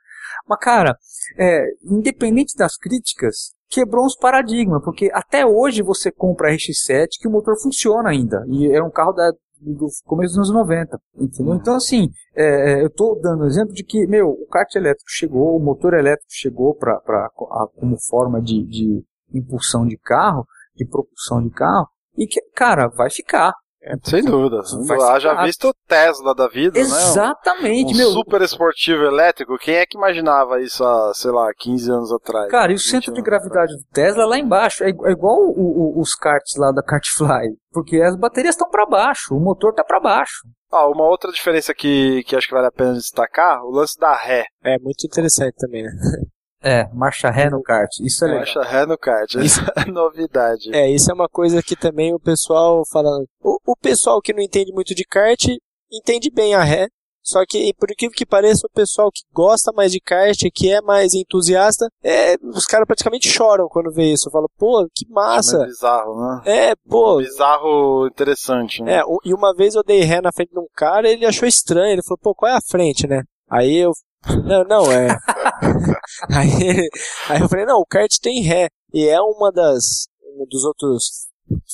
mas, cara, é, independente das críticas, quebrou uns paradigmas, porque até hoje você compra a RX-7 que o motor funciona ainda, e é um carro da, do começo dos anos 90, entendeu? Então, assim, é, eu estou dando exemplo de que, meu, o kart elétrico chegou, o motor elétrico chegou pra, pra, a- como forma de, de impulsão de carro, de propulsão de carro, e que, cara, vai ficar. Sem dúvida. Sem dúvida. Haja ficar. visto o Tesla da vida, né? Exatamente, Um meu. super esportivo elétrico. Quem é que imaginava isso há, sei lá, 15 anos atrás? Cara, e o 20 centro de gravidade do Tesla é lá embaixo. É, é igual o- o- os karts lá da Kartfly. Porque as baterias estão para baixo, o motor tá para baixo. Ah, uma outra diferença que, que acho que vale a pena destacar, o lance da ré. É muito interessante também, né? [LAUGHS] É, marcha ré no kart. Isso é legal. Baixa ré no kart. Isso é [LAUGHS] novidade. É, isso é uma coisa que também o pessoal fala. O, o pessoal que não entende muito de kart entende bem a ré. Só que, por incrível que pareça, o pessoal que gosta mais de kart, que é mais entusiasta, é, os caras praticamente choram quando vê isso. Falam, pô, que É massa! bizarro, né? É, pô. Bizarro interessante, né? É, e uma vez eu dei ré na frente de um cara, ele achou estranho, ele falou, pô, qual é a frente, né? Aí eu. Não, não, é. [LAUGHS] aí, aí eu falei, não, o kart tem ré. E é uma das. Um dos outros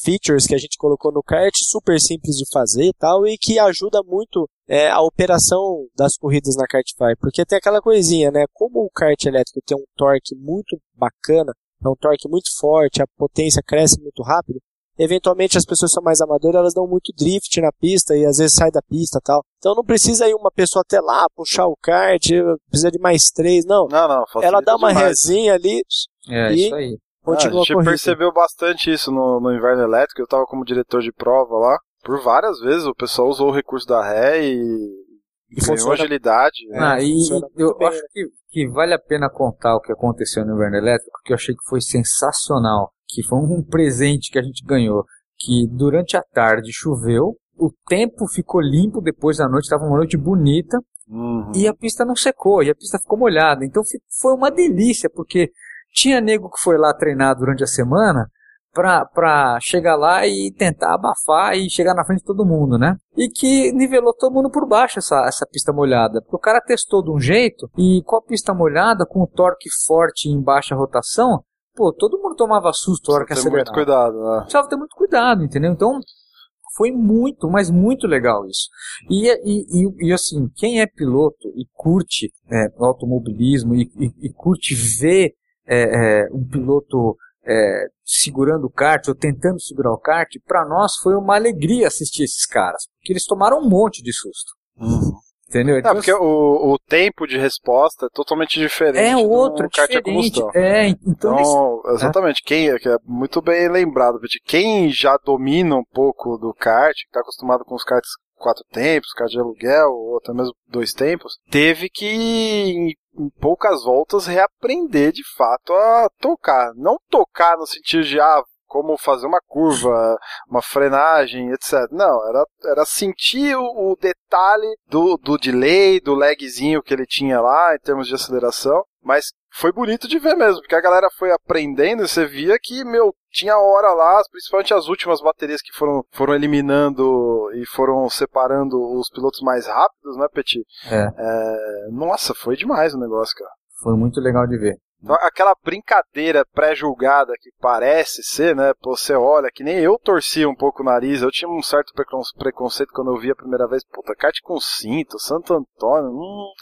features que a gente colocou no kart, super simples de fazer e tal, e que ajuda muito é, a operação das corridas na Kartify. Porque tem aquela coisinha, né? Como o kart elétrico tem um torque muito bacana, é um torque muito forte, a potência cresce muito rápido, eventualmente as pessoas são mais amadoras, elas dão muito drift na pista e às vezes sai da pista e tal. Então não precisa ir uma pessoa até lá puxar o kart, precisa de mais três, não. Não, não. Ela dá uma demais. resinha ali, É, E- isso aí. Ah, a continua a gente corrida. percebeu bastante isso no, no inverno elétrico. Eu tava como diretor de prova lá. Por várias vezes o pessoal usou o recurso da ré E ganhou funciona- agilidade. né? Ah, e, eu bem, acho que, que vale a pena contar o que aconteceu no inverno elétrico, que eu achei que foi sensacional, que foi um presente que a gente ganhou, que durante a tarde choveu, o tempo ficou limpo depois da noite, estava uma noite bonita, Uhum. e a pista não secou, e a pista ficou molhada. Então foi uma delícia, porque tinha nego que foi lá treinar durante a semana pra, pra chegar lá e tentar abafar e chegar na frente de todo mundo, né? E que nivelou todo mundo por baixo essa, essa pista molhada. Porque o cara testou de um jeito e com a pista molhada, com o torque forte em baixa rotação, pô, todo mundo tomava susto a hora que Precisa ter muito acelerava cuidado. né? precisava ter muito cuidado, entendeu? Então, foi muito, mas muito legal isso. E, e, e, e, assim, quem é piloto e curte é, automobilismo e, e, e curte ver é, é, um piloto é, segurando o kart ou tentando segurar o kart, para nós foi uma alegria assistir esses caras, porque eles tomaram um monte de susto. Uhum. Entendeu? É, Então, porque o, o tempo de resposta é totalmente diferente. é do outro, kart a diferente. combustão. É, então, eles- Então, exatamente, quem que é muito bem lembrado, Petit, quem já domina um pouco do kart, que está acostumado com os karts quatro tempos, kart de aluguel, ou até mesmo dois tempos, teve que, em, em poucas voltas, reaprender de fato a tocar. Não tocar no sentido de, ah, como fazer uma curva, uma frenagem, etc. Não, era, era sentir o, o detalhe do, do delay, do lagzinho que ele tinha lá em termos de aceleração, mas foi bonito de ver mesmo, porque a galera foi aprendendo e você via que, meu, tinha hora lá, principalmente as últimas baterias que foram, foram eliminando e foram separando os pilotos mais rápidos, né, Petit? É. É, nossa, foi demais o negócio, cara. Foi muito legal de ver. Então, aquela brincadeira pré-julgada que parece ser, né? Pô, você olha, que nem eu torcia um pouco o nariz, eu tinha um certo preconceito quando eu vi a primeira vez, puta, kart com cinto, Santo Antônio, hum,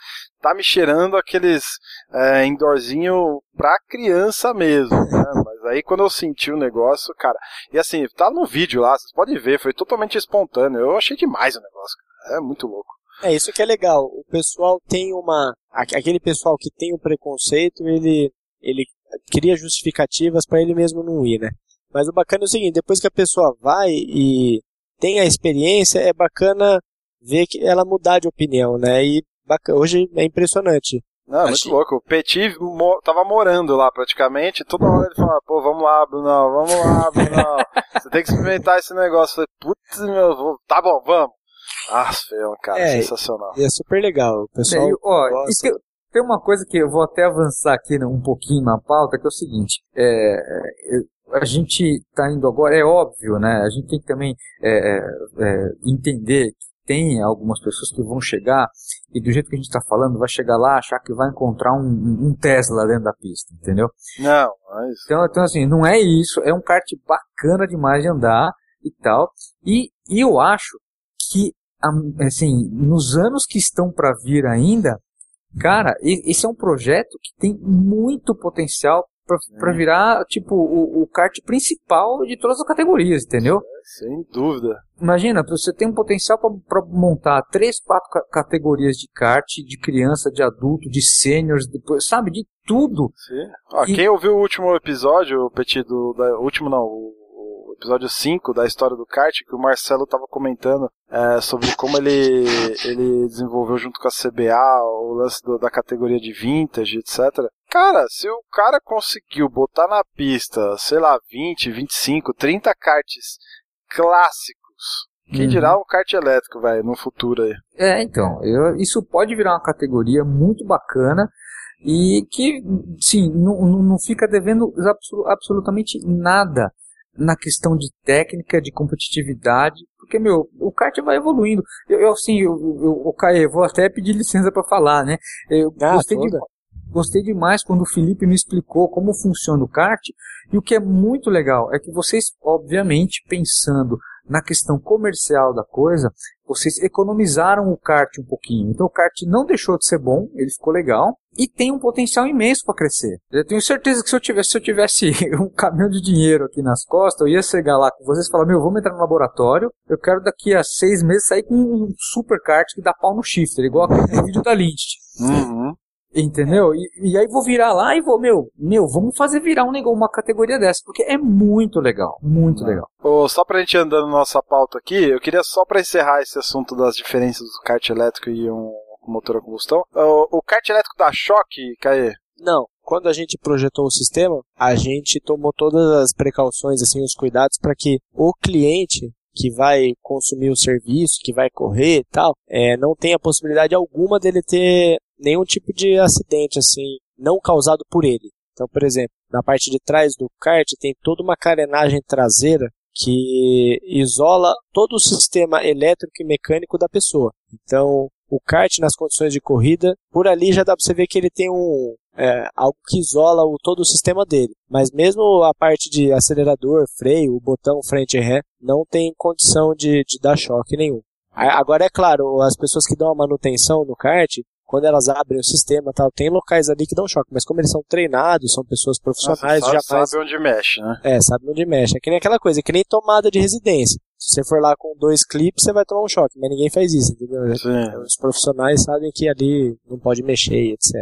tá me cheirando aqueles é, indoorzinho pra criança mesmo, né? Mas aí quando eu senti o negócio, cara, e assim, tá no vídeo lá, vocês podem ver, foi totalmente espontâneo, eu achei demais o negócio, cara. é muito louco. É, isso que é legal. O pessoal tem uma. Aquele pessoal que tem um preconceito, ele, ele cria justificativas para ele mesmo não ir, né? Mas o bacana é o seguinte: depois que a pessoa vai e tem a experiência, é bacana ver que ela mudar de opinião, né? E bacana, hoje é impressionante. Não, muito louco. O Petit mo tava morando lá praticamente. Toda hora ele falava, pô, vamos lá, Bruno, vamos lá, Bruno. Você tem que experimentar esse negócio. Eu falei, putz, meu, tá bom, vamos. Ah, feio, cara, é, sensacional. E é super legal, o pessoal. É, ó, tem, tem, uma coisa que eu vou até avançar aqui um pouquinho na pauta, que é o seguinte: é, é a gente está indo agora, é óbvio, né? A gente tem que também é, é, entender que tem algumas pessoas que vão chegar e do jeito que a gente está falando, vai chegar lá achar que vai encontrar um, um Tesla dentro da pista, entendeu? Não, mas... então, então assim, não é isso, é um kart bacana demais de andar e tal. E, e eu acho que assim, nos anos que estão para vir ainda, cara, esse é um projeto que tem muito potencial para é. virar, tipo, o, o kart principal de todas as categorias, entendeu? Sem dúvida. Imagina, você tem um potencial para montar três, quatro categorias de kart, de criança, de adulto, de sêniores, sabe, de tudo. Sim. Ah, e... Quem ouviu o último episódio, o Petit, do, da, último não, o episódio 5 da história do kart, que o Marcelo estava comentando é, sobre como ele, ele desenvolveu junto com a CBA o lance do, da categoria de vintage, etc. Cara, se o cara conseguiu botar na pista, sei lá, 20, 25, 30 karts clássicos, quem uhum. dirá um kart elétrico, vai no futuro aí. É, então, eu, isso pode virar uma categoria muito bacana e que, sim, não, não fica devendo absolutamente nada na questão de técnica, de competitividade, porque, meu, o kart vai evoluindo. Eu, eu assim, eu, eu, eu, Caê, vou até pedir licença para falar, né? Eu ah, gostei, de, gostei demais quando o Felipe me explicou como funciona o kart, e o que é muito legal é que vocês, obviamente, pensando na questão comercial da coisa, vocês economizaram o kart um pouquinho. Então o kart não deixou de ser bom, ele ficou legal e tem um potencial imenso para crescer. Eu tenho certeza que se eu tivesse, se eu tivesse [LAUGHS] um caminhão de dinheiro aqui nas costas, eu ia chegar lá com vocês e falar: Meu, vamos entrar no laboratório. Eu quero daqui a seis meses sair com um super kart que dá pau no shifter, igual aquele vídeo da Lynch. Uhum. Entendeu? E, e, aí vou virar lá e vou, meu, meu, vamos fazer virar um negócio, uma categoria dessa, porque é muito legal, muito legal. Oh, só pra gente andando na nossa pauta aqui, eu queria só para encerrar esse assunto das diferenças do kart elétrico e um motor a combustão. O, o kart elétrico dá choque, Caê? Não. Quando a gente projetou o sistema, a gente tomou todas as precauções, assim, os cuidados para que o cliente que vai consumir o serviço, que vai correr e tal, é, não tenha possibilidade alguma dele ter nenhum tipo de acidente, assim, não causado por ele. Então, por exemplo, na parte de trás do kart tem toda uma carenagem traseira que isola todo o sistema elétrico e mecânico da pessoa. Então, o kart nas condições de corrida, por ali já dá para você ver que ele tem um é, algo que isola o, todo o sistema dele. Mas mesmo a parte de acelerador, freio, o botão frente e ré, não tem condição de, de dar choque nenhum. Agora é claro, as pessoas que dão a manutenção no kart, quando elas abrem o sistema tal, tem locais ali que dão choque, mas como eles são treinados, são pessoas profissionais, Nossa, sabe, jamais... sabe onde mexe, né? É, sabe onde mexe. É que nem aquela coisa, é que nem tomada de residência. Se você for lá com dois clipes, você vai tomar um choque, mas ninguém faz isso, entendeu? Sim. Os profissionais sabem que ali não pode mexer, etc.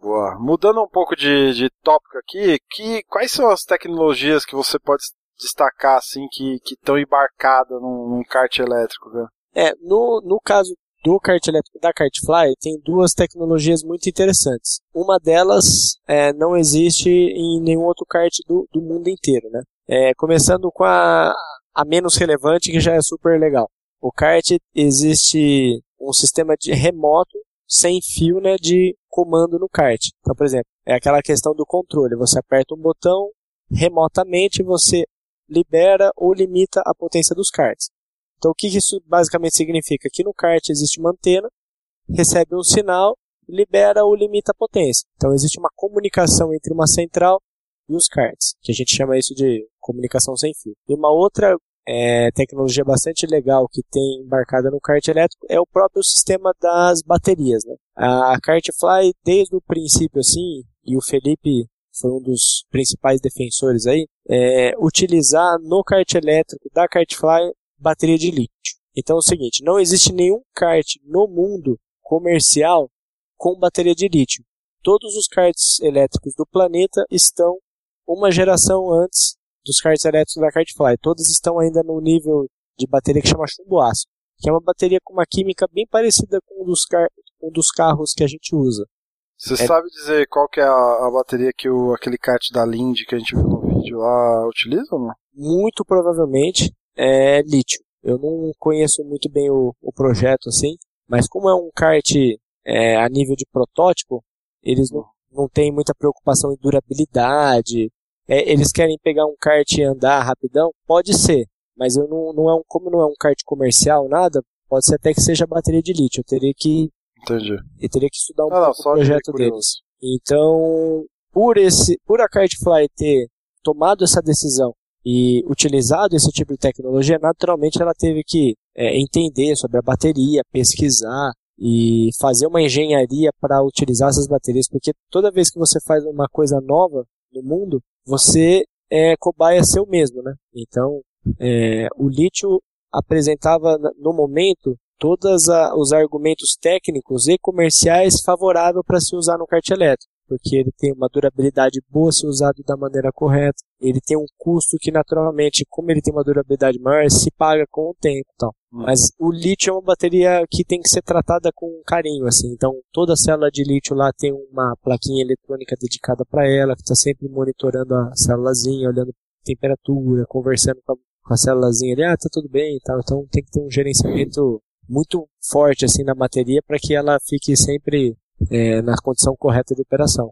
Boa. Mudando um pouco de, de tópico aqui, que, quais são as tecnologias que você pode destacar, assim, que estão embarcadas num, num kart elétrico? É, no, no caso do kart da Kartfly tem duas tecnologias muito interessantes. Uma delas é, não existe em nenhum outro kart do, do mundo inteiro, né? É, começando com a, a menos relevante, que já é super legal. O kart existe um sistema de remoto sem fio né, de comando no kart. Então, por exemplo, é aquela questão do controle. Você aperta um botão, remotamente você libera ou limita a potência dos karts. Então, o que isso basicamente significa? Que no kart existe uma antena, recebe um sinal, libera ou limita a potência. Então existe uma comunicação entre uma central e os cards, que a gente chama isso de comunicação sem fio. E uma outra é, tecnologia bastante legal que tem embarcada no kart elétrico é o próprio sistema das baterias. Né? A Kartfly, desde o princípio, assim, e o Felipe foi um dos principais defensores aí, é, utilizar no kart elétrico da Kartfly bateria de lítio. Então é o seguinte, não existe nenhum kart no mundo comercial com bateria de lítio. Todos os karts elétricos do planeta estão uma geração antes dos karts elétricos da Kartfly. Todos estão ainda no nível de bateria que chama chumbo ácido, que é uma bateria com uma química bem parecida com um dos, um dos carros que a gente usa. Você é... sabe dizer qual que é a, a, bateria que o, aquele kart da Lindy que a gente viu no vídeo lá utiliza ou não? Muito provavelmente é lítio. Eu não conheço muito bem o, o projeto assim, mas como é um kart é, a nível de protótipo, eles não, não têm muita preocupação em durabilidade, é, eles querem pegar um kart e andar rapidão? Pode ser, mas eu não, não é um, como não é um kart comercial, nada, pode ser até que seja bateria de lítio. Eu teria que. Entendi. Eu teria que estudar um ah, pouco não, o projeto deles. Então, por esse, por a Kartfly ter tomado essa decisão e utilizado esse tipo de tecnologia, naturalmente ela teve que é, entender sobre a bateria, pesquisar e fazer uma engenharia para utilizar essas baterias, porque toda vez que você faz uma coisa nova no mundo, você é cobaia seu mesmo, né? Então, é, o lítio apresentava no momento todos os argumentos técnicos e comerciais favoráveis para se usar no kart elétrico porque ele tem uma durabilidade boa se usado da maneira correta. Ele tem um custo que naturalmente, como ele tem uma durabilidade maior, se paga com o tempo, então. Hum. Mas o lítio é uma bateria que tem que ser tratada com carinho, assim. Então, toda célula de lítio lá tem uma plaquinha eletrônica dedicada para ela, que está sempre monitorando a célulazinha, olhando temperatura, conversando com a, com a célulazinha ali, ah, tá tudo bem e tal. Então, tem que ter um gerenciamento muito forte assim na bateria para que ela fique sempre é, na condição correta de operação.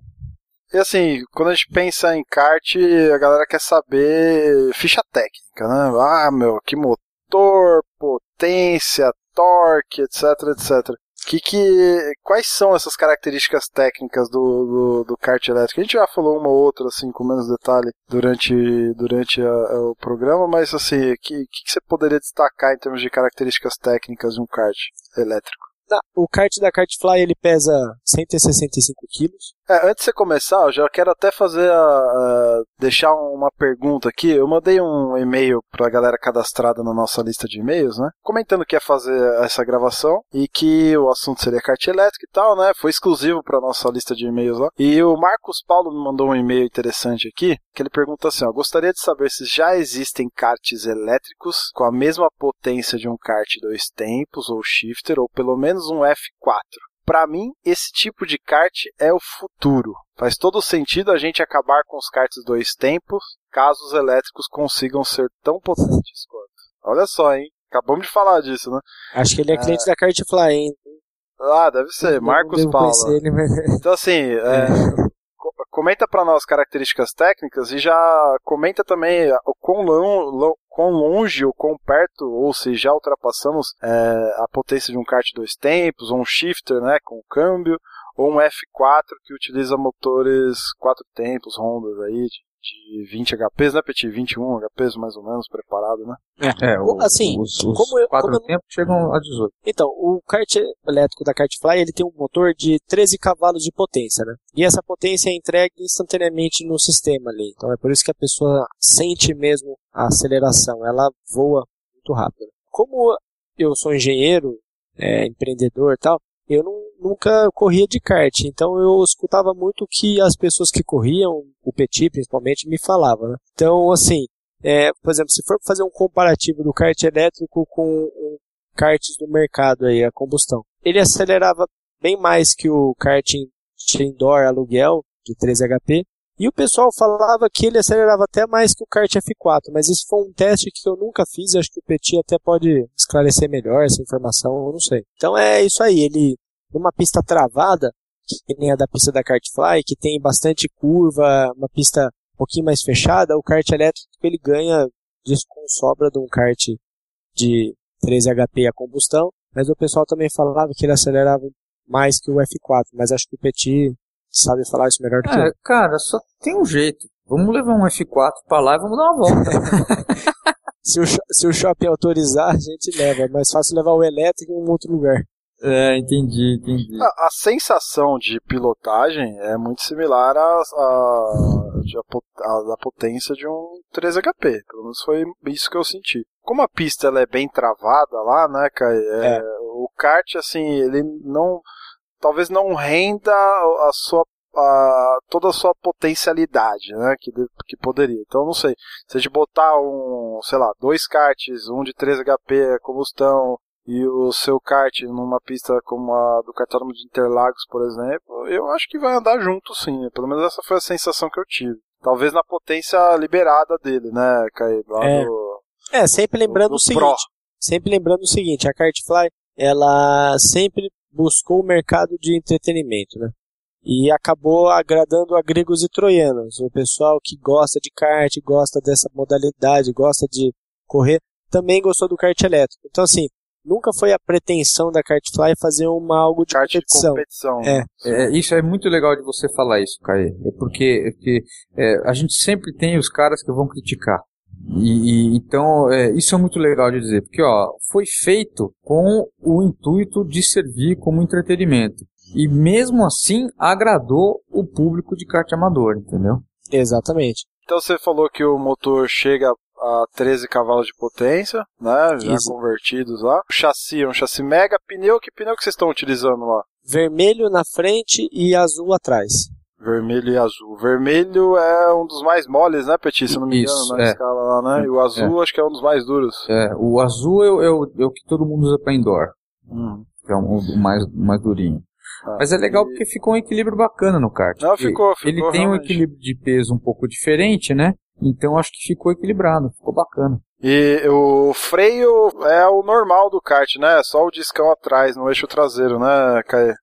E assim, quando a gente pensa em kart, a galera quer saber ficha técnica, né? Ah, meu, que motor, potência, torque, etc, etc. Que, que, quais são essas características técnicas do, do, do, kart elétrico? A gente já falou uma ou outra, assim, com menos detalhe durante, durante a, a, o programa, mas assim, o que, que você poderia destacar em termos de características técnicas de um kart elétrico? O kart da Kartfly ele pesa 165 quilos. É, antes de você começar, eu já quero até fazer a, a, deixar uma pergunta aqui. Eu mandei um e-mail para a galera cadastrada na nossa lista de e-mails, né? Comentando que ia fazer essa gravação e que o assunto seria kart elétrico e tal, né? Foi exclusivo para nossa lista de e-mails lá. E o Marcos Paulo me mandou um e-mail interessante aqui, que ele pergunta assim: ó, gostaria de saber se já existem karts elétricos com a mesma potência de um kart dois tempos ou shifter ou pelo menos um F4 para mim, esse tipo de kart é o futuro. Faz todo sentido a gente acabar com os karts dois tempos, caso os elétricos consigam ser tão potentes quanto. Olha só, hein? Acabamos de falar disso, né? Acho que ele é cliente é... da Kartfly, hein? Ah, deve ser. Marcos Paula. Ele, mas... [LAUGHS] Então, assim, é, comenta para nós características técnicas e já comenta também o quão, quão longe ou quão perto, ou se já ultrapassamos é, a potência de um kart dois tempos, ou um shifter né, com câmbio, ou um F4 que utiliza motores quatro tempos, Hondas aí, de de 20 HPs, né, Petit? 21 HPs mais ou menos preparado, né? É, é o, assim, os, os como eu, quatro como tempos chegam a 18. Então, o kart elétrico da Kartfly, ele tem um motor de 13 cavalos de potência, né? E essa potência é entregue instantaneamente no sistema ali. Então é por isso que a pessoa sente mesmo a aceleração, ela voa muito rápido. Como eu sou engenheiro, é, empreendedor e tal, eu não, nunca corria de kart, então eu escutava muito o que as pessoas que corriam, o Petit principalmente, me falavam. Né? Então, assim, é, por exemplo, se for fazer um comparativo do kart elétrico com um do mercado aí, a combustão, ele acelerava bem mais que o kart indoor aluguel de 13 HP, e o pessoal falava que ele acelerava até mais que o kart F4, mas isso foi um teste que eu nunca fiz, acho que o Petit até pode esclarecer melhor essa informação, eu não sei. Então é isso aí, ele numa pista travada, que nem a da pista da Kartfly, que tem bastante curva, uma pista um pouquinho mais fechada, o kart elétrico ele ganha disso com sobra de um kart de 13 HP a combustão, mas o pessoal também falava que ele acelerava mais que o F4, mas acho que o Petit sabe falar isso melhor do que É, eu. cara, só tem um jeito. Vamos levar um F4 pra lá e vamos dar uma volta. [LAUGHS] Se o, se o shopping autorizar, a gente leva. É mais fácil levar o elétrico em um outro lugar. É, entendi, entendi. A, a sensação de pilotagem é muito similar à da potência de um 3HP. Pelo menos foi isso que eu senti. Como a pista ela é bem travada lá, né, Kai? É, É. O kart, assim, ele não. Talvez não renda a sua. a- toda a sua potencialidade, né? Que, que poderia. Então, não sei. Se a gente botar um, sei lá, dois karts, um de 3 HP combustão, e o seu kart numa pista como a do cartódromo de Interlagos, por exemplo, eu acho que vai andar junto sim. Pelo menos essa foi a sensação que eu tive. Talvez na potência liberada dele, né? Lá É. do, É, sempre lembrando do o seguinte. Pro. Sempre lembrando o seguinte, a Kartfly, ela sempre buscou o mercado de entretenimento, né? E acabou agradando a gregos e troianos. O pessoal que gosta de kart, gosta dessa modalidade, gosta de correr, também gostou do kart elétrico. Então, assim, nunca foi a pretensão da Kartfly fazer uma algo de kart de competição. competição. É. É, isso é muito legal de você falar isso, Caê. É porque, é porque, é, a gente sempre tem os caras que vão criticar. E, e- então é, isso é muito legal de dizer, porque ó, foi feito com o intuito de servir como entretenimento. E mesmo assim agradou o público de kart amador, entendeu? Exatamente. Então você falou que o motor chega a 13 cavalos de potência, né? Já Isso. convertidos lá. O chassi é um chassi mega. Pneu, que pneu que vocês estão utilizando lá? Vermelho na frente e azul atrás. Vermelho e azul. Vermelho é um dos mais moles, né, Petit? Se não me engano, Isso, na é. escala lá, né? E o azul acho que é um dos mais duros. É, o azul é, o- é o, é o que todo mundo usa para indoor, Hum. que é um- o mais, mais durinho. Ah, Mas é legal e- porque ficou um equilíbrio bacana no kart. Não, ficou, ficou, Ele tem um realmente. equilíbrio de peso um pouco diferente, né? Então acho que ficou equilibrado, ficou bacana. E o freio é o normal do kart, né? Só o discão atrás, no eixo traseiro, né, Caê?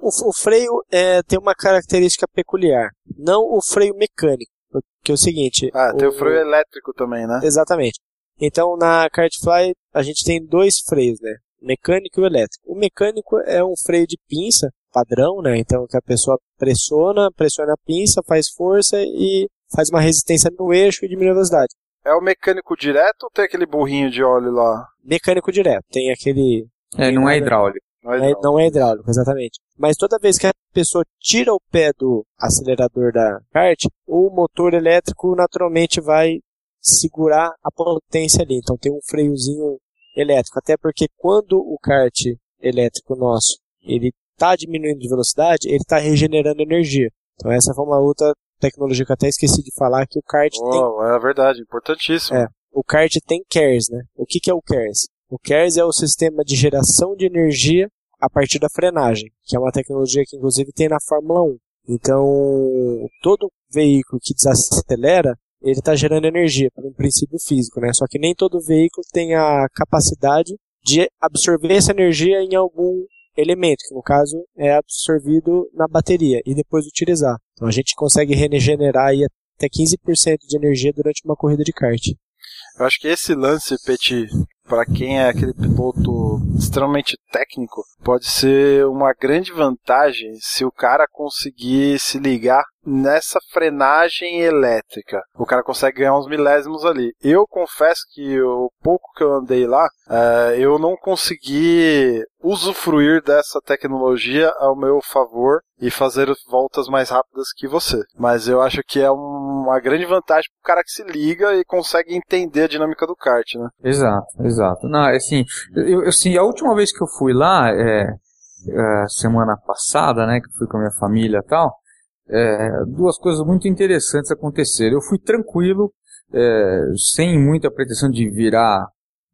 O, o freio é, tem uma característica peculiar. Não o freio mecânico. Porque é o seguinte. Ah, tem o freio elétrico também, né? Exatamente. Então na Kartfly a gente tem dois freios, né? O mecânico e o elétrico. O mecânico é um freio de pinça padrão, né? Então que a pessoa pressiona, pressiona a pinça, faz força e faz uma resistência no eixo e diminui a velocidade. É o mecânico direto ou tem aquele burrinho de óleo lá? Mecânico direto. Tem aquele É, não é hidráulico. Não é É, hidráulico. não é hidráulico, exatamente. Mas toda vez que a pessoa tira o pé do acelerador da kart, o motor elétrico naturalmente vai segurar a potência ali. Então tem um freiozinho elétrico. Até porque quando o kart elétrico nosso ele está diminuindo de velocidade, ele está regenerando energia. Então essa foi uma outra tecnologia que eu até esqueci de falar que o kart tem Oh, é verdade, importantíssimo. É. o kart tem CARES, né? O que, que é o CARES? O CARES é o sistema de geração de energia a partir da frenagem, que é uma tecnologia que inclusive tem na Fórmula 1. Então, todo veículo que desacelera, ele está gerando energia, por um princípio físico, né? Só que nem todo veículo tem a capacidade de absorver essa energia em algum elemento, que no caso é absorvido na bateria e depois utilizar. Então a gente consegue regenerar aí até 15% de energia durante uma corrida de kart. Eu acho que esse lance, Petit, para quem é aquele piloto extremamente técnico, pode ser uma grande vantagem se o cara conseguir se ligar nessa frenagem elétrica. O cara consegue ganhar uns milésimos ali. Eu confesso que o pouco que eu andei lá, eh, eu não consegui usufruir dessa tecnologia ao meu favor e fazer voltas mais rápidas que você. Mas eu acho que é uma grande vantagem pro cara que se liga e consegue entender a dinâmica do kart, né? Exato, exato. Não, assim, eu, assim, a última vez que eu fui lá, é, é, semana passada, né, que fui com a minha família e tal, é, duas coisas muito interessantes aconteceram. Eu fui tranquilo, é, sem muita pretensão de virar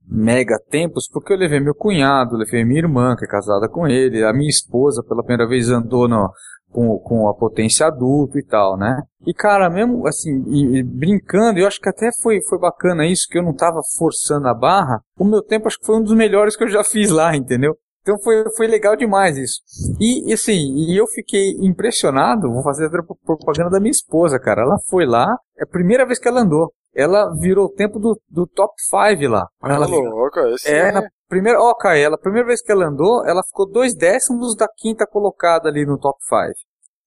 mega tempos, porque eu levei meu cunhado, levei minha irmã, que é casada com ele, a minha esposa, pela primeira vez andou no, com, com a potência adulto e tal, né? E cara, mesmo assim, e- e brincando, eu acho que até foi, foi bacana isso, que eu não tava forçando a barra, o meu tempo acho que foi um dos melhores que eu já fiz lá, entendeu? Então foi, foi legal demais isso. E assim, e eu fiquei impressionado, vou fazer a pro- propaganda da minha esposa, cara. Ela foi lá, é a primeira vez que ela andou. Ela virou o tempo do, do top 5 lá. Ela louco, esse é, na Primeiro, ó, Kai, ela, a primeira vez que ela andou, ela ficou dois décimos da quinta colocada ali no top 5.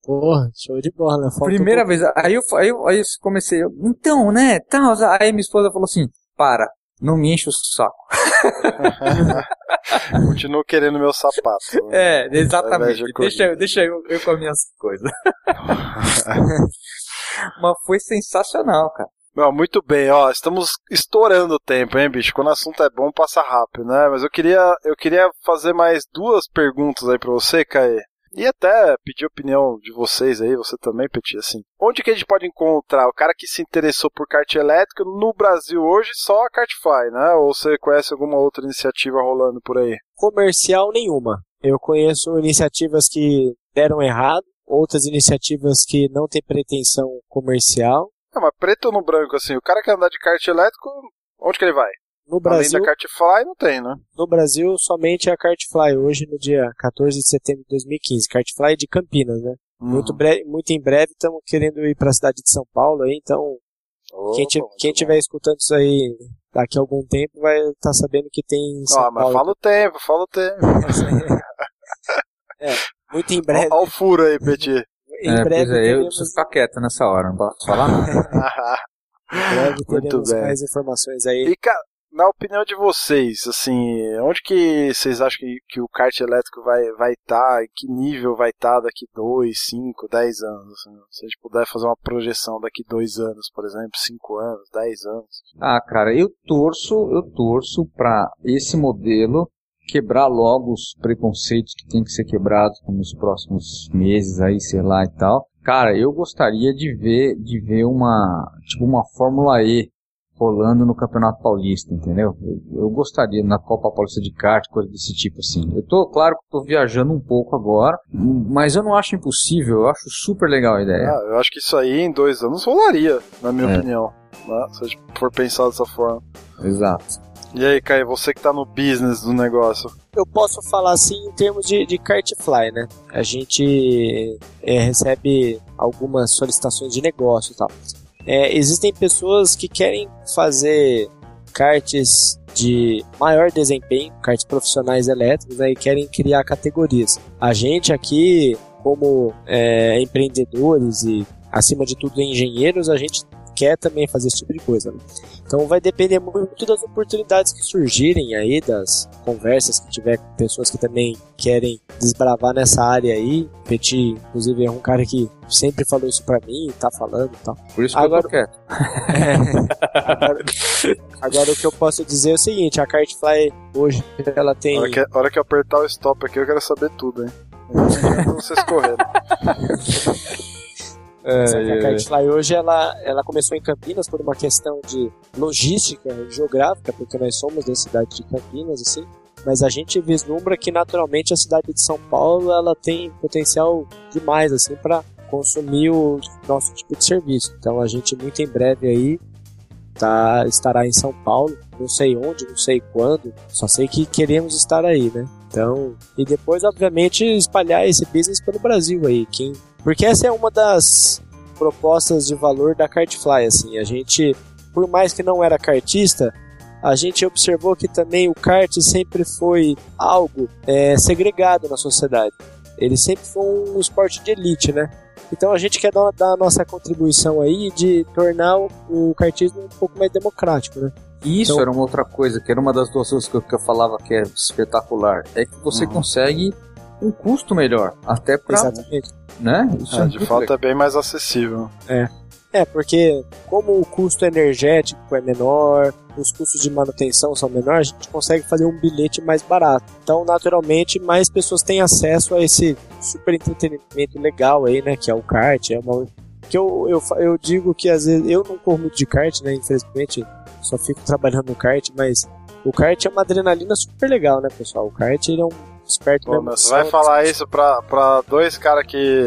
Porra, show de bola. Falta Primeira um vez. Aí eu, aí eu, aí eu comecei, eu, então, né, tal. Aí minha esposa falou assim, para, não me enche o saco. [LAUGHS] Continuo querendo meu sapato. É, exatamente. Deixa, eu- deixa eu, eu com as minhas coisas. [LAUGHS] [LAUGHS] Mas foi sensacional, cara. Não, muito bem, ó, estamos estourando o tempo, hein, bicho? Quando o assunto é bom, passa rápido, né? Mas eu queria, eu queria fazer mais duas perguntas aí pra você, Caê. E até pedir opinião de vocês aí, você também, Petit, assim. Onde que a gente pode encontrar o cara que se interessou por kart elétrico no Brasil hoje, só a Kartfly, né? Ou você conhece alguma outra iniciativa rolando por aí? comercial nenhuma. Eu conheço iniciativas que deram errado, outras iniciativas que não têm pretensão comercial. Ah, mas preto ou no branco, assim, o cara que andar de kart elétrico, onde que ele vai? No Além Brasil, da Kartfly, não tem, né? no Brasil somente a Kartfly, hoje no dia 14 de setembro de 2015. Kartfly de Campinas, né? Muito, Uhum. breve, muito em breve estamos querendo ir para a cidade de São Paulo aí, então Opa, quem muito tiver escutando isso aí daqui a algum tempo vai estar sabendo que tem em São Ó, mas Paulo. fala o tempo, fala o tempo. [LAUGHS] é, muito em breve. Olha o furo aí, Petit. Em é, breve é, eu preciso ficar quieto nessa hora, não posso falar nada. [LAUGHS] em breve Muito teremos bem. mais informações aí. E, cara, na opinião de vocês, assim, onde que vocês acham que, que o kart elétrico vai estar, vai tá, que nível vai estar daqui 2, 5, 10 anos? Assim, se a gente puder fazer uma projeção daqui 2 anos, por exemplo, 5 anos, 10 anos. Ah, cara, eu torço, eu torço pra esse modelo quebrar logo os preconceitos que tem que ser quebrados nos próximos meses aí, sei lá e tal. Cara, eu gostaria de ver, de ver uma, tipo uma Fórmula E rolando no Campeonato Paulista, entendeu? Eu, eu gostaria na Copa Paulista de kart, coisa desse tipo assim. Eu tô, claro que tô viajando um pouco agora, mas eu não acho impossível, eu acho super legal a ideia. Ah, eu acho que isso aí em 2 anos rolaria, na minha É. opinião. Né? Se a gente for pensar dessa forma. Exato. E aí, Caio, você que tá no business do negócio. eu posso falar assim em termos de, de Kartfly, né? A gente é, recebe algumas solicitações de negócio e tal. É, existem pessoas que querem fazer karts de maior desempenho, karts profissionais elétricos, né, e querem criar categorias. A gente aqui, como é, empreendedores e, acima de tudo, engenheiros, a gente quer também fazer esse tipo de coisa. né? Então vai depender muito das oportunidades que surgirem aí, das conversas que tiver com pessoas que também querem desbravar nessa área aí. Petit, inclusive, é um cara que sempre falou isso pra mim, tá falando e tal. Por isso que eu Agora- tô agora, [LAUGHS] agora o que eu posso dizer é o seguinte, a Kartfly hoje ela tem A hora que, a hora que eu apertar o stop aqui, eu quero saber tudo, hein? Vocês [LAUGHS] correrem. Que a Kartfly hoje ela, ela começou em Campinas por uma questão de logística geográfica, porque nós somos da cidade de Campinas, assim. Mas a gente vislumbra que naturalmente a cidade de São Paulo ela tem potencial demais assim para consumir o nosso tipo de serviço. Então a gente muito em breve aí tá, estará em São Paulo, não sei onde, não sei quando, só sei que queremos estar aí, né? Então, e depois obviamente espalhar esse business pelo Brasil aí, quem porque essa é uma das propostas de valor da Kartfly, assim. A gente, por mais que não era kartista, a gente observou que também o kart sempre foi algo é, segregado na sociedade. Ele sempre foi um esporte de elite, né? Então a gente quer dar, dar a nossa contribuição aí de tornar o, o kartismo um pouco mais democrático, né? Isso Então- era uma outra coisa, que era uma das duas coisas que eu, que eu falava que é espetacular. É que você Uhum. consegue um custo melhor. Até pra. Exatamente. Né? Isso É, é de fato legal. é bem mais acessível. É, porque como o custo energético é menor, os custos de manutenção são menores, a gente consegue fazer um bilhete mais barato. Então, naturalmente, mais pessoas têm acesso a esse super entretenimento legal aí, né? Que é o kart. É uma... que eu, eu, eu digo que às vezes eu não corro muito de kart, né? Infelizmente, só fico trabalhando no kart, mas o kart é uma adrenalina super legal, né, pessoal? O kart ele é um esperto Pô, mesmo. você vai falar isso pra, pra dois caras que.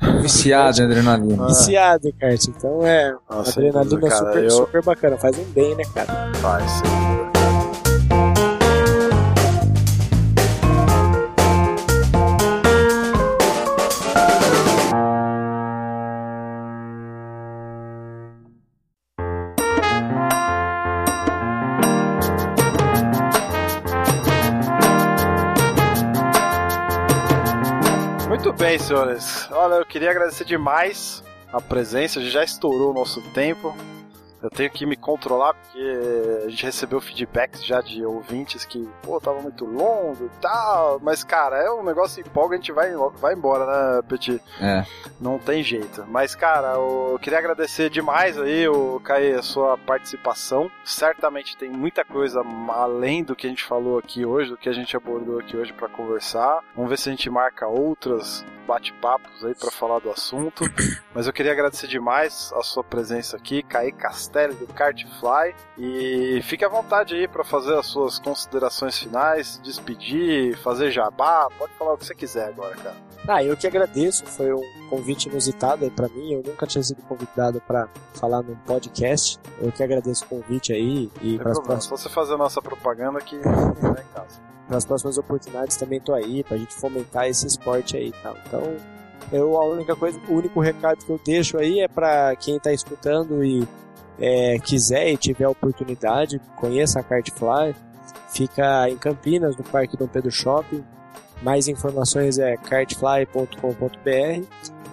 [LAUGHS] Viciado em adrenalina. Viciado em kart, então é Nossa, adrenalina cara, super, eu- super bacana, faz um bem, né, cara? Faz, sim. Bem, senhores. Olha, eu queria agradecer demais a presença, já estourou o nosso tempo. Eu tenho que me controlar porque a gente recebeu feedbacks já de ouvintes que, pô, tava muito longo e tal. Mas, cara, é um negócio empolga, a gente vai, vai embora, né, Petit? É. Não tem jeito. Mas, cara, eu queria agradecer demais aí, o Caê, a sua participação. Certamente tem muita coisa além do que a gente falou aqui hoje, do que a gente abordou aqui hoje para conversar. Vamos ver se a gente marca outras bate-papos aí para falar do assunto. [COUGHS] Mas eu queria agradecer demais a sua presença aqui, Caê Castelli do Cartfly. E fique à vontade aí para fazer as suas considerações finais, despedir, fazer jabá, pode falar o que você quiser agora, cara. Ah, eu que agradeço, foi um convite inusitado aí pra mim, eu nunca tinha sido convidado para falar num podcast. Eu que agradeço o convite aí e para as próximas... Se você fazer a nossa propaganda aqui, [LAUGHS] em casa. Nas próximas oportunidades também tô aí pra gente fomentar esse esporte aí. Então, eu a única coisa, o único recado que eu deixo aí é para quem tá escutando e é, quiser e tiver oportunidade, conheça a Kartfly. Fica em Campinas, no Parque Dom Pedro Shopping. Mais informações é kartfly.com.br.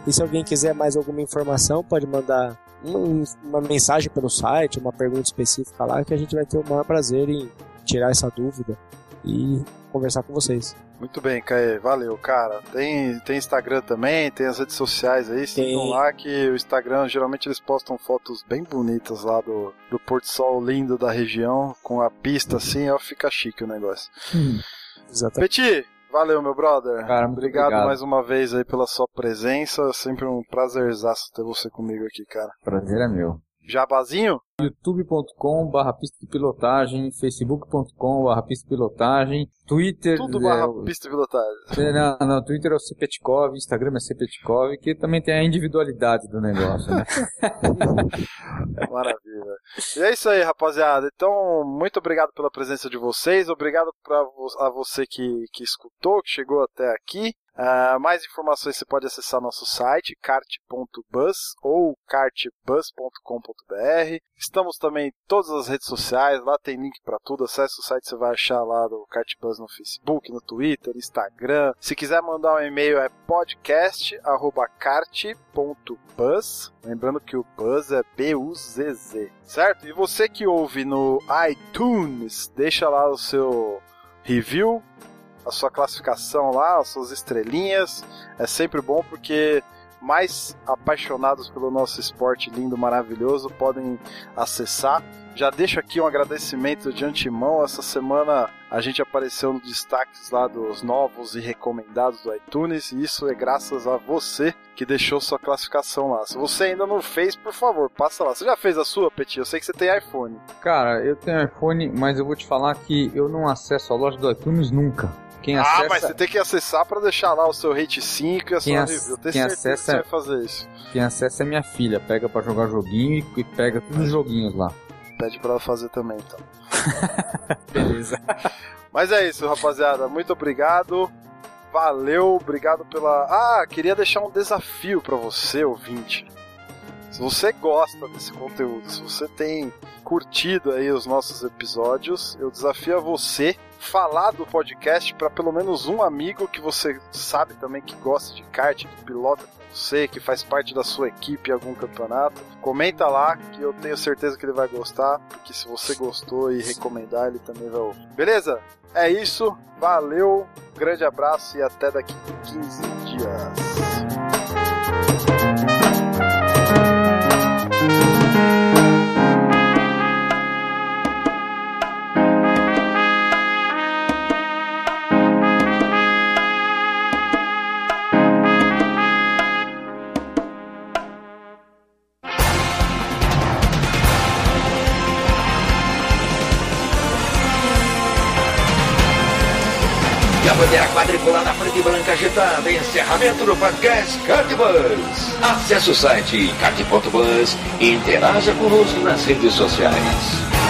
E se alguém quiser mais alguma informação, pode mandar uma, mensagem pelo site, uma pergunta específica lá, que a gente vai ter o maior prazer em tirar essa dúvida e conversar com vocês. Muito bem, Caê, valeu, cara. Tem, tem Instagram também, tem as redes sociais aí, sigam lá que o Instagram geralmente eles postam fotos bem bonitas lá do, do Porto Sol lindo da região, com a pista assim, ó, fica chique o negócio. Hum, exatamente. Petit, valeu, meu brother. Cara, obrigado, obrigado, mais uma vez aí pela sua presença. Sempre um prazerzaço ter você comigo aqui, cara. Prazer é meu. Jabazinho? youtube.com barra pista de pilotagem, facebook.com barra pista de pilotagem, twitter... Tudo barra é, pista de pilotagem. Não, não, twitter é o Cepetkov, instagram é Cepetkov, que também tem a individualidade do negócio, né? [LAUGHS] Maravilha. E é isso aí, rapaziada. Então, muito obrigado pela presença de vocês, obrigado pra, a você que, que escutou, que chegou até aqui. Uh, mais informações você pode acessar nosso site kart.bus ou kartbus.com.br. Estamos também em todas as redes sociais, lá tem link para tudo. Acesse o site, você vai achar lá do Kartbus no Facebook, no Twitter, Instagram. Se quiser mandar um e-mail é podcast@kart.bus. Lembrando que o buzz é B U Z Z, certo? E você que ouve no iTunes, deixa lá o seu review a sua classificação lá, as suas estrelinhas. É sempre bom porque mais apaixonados pelo nosso esporte lindo, maravilhoso, podem acessar. Já deixo aqui um agradecimento de antemão. Essa semana a gente apareceu nos destaques lá dos novos e recomendados do iTunes, e isso é graças a você que deixou sua classificação lá. Se você ainda não fez, por favor, passa lá. Você já fez a sua, Petit? Eu sei que você tem iPhone. Cara, eu tenho iPhone, mas eu vou te falar que eu não acesso a loja do iTunes nunca. Quem ah, acessa... mas você tem que acessar para deixar lá o seu rate 5 e a sua review. Eu tenho quem certeza acessa... que você vai fazer isso. Quem acessa é minha filha. Pega para jogar joguinho e pega todos os joguinhos lá. Pede para ela fazer também, então. [LAUGHS] Beleza. [LAUGHS] Mas é isso, rapaziada. Muito obrigado. Valeu, obrigado pela. Ah, queria deixar um desafio para você, ouvinte. Se você gosta desse conteúdo, se você tem curtido aí os nossos episódios, eu desafio a você falar do podcast para pelo menos um amigo que você sabe também que gosta de kart, que pilota com você, que faz parte da sua equipe em algum campeonato. Comenta lá que eu tenho certeza que ele vai gostar, porque se você gostou e recomendar, ele também vai ouvir. Beleza? É isso, valeu, grande abraço e até daqui 15 dias. Bandeira quadriculada frente e branca agitada. Encerramento do podcast Cardbus. Acesse o site card.bus e interaja conosco nas redes sociais.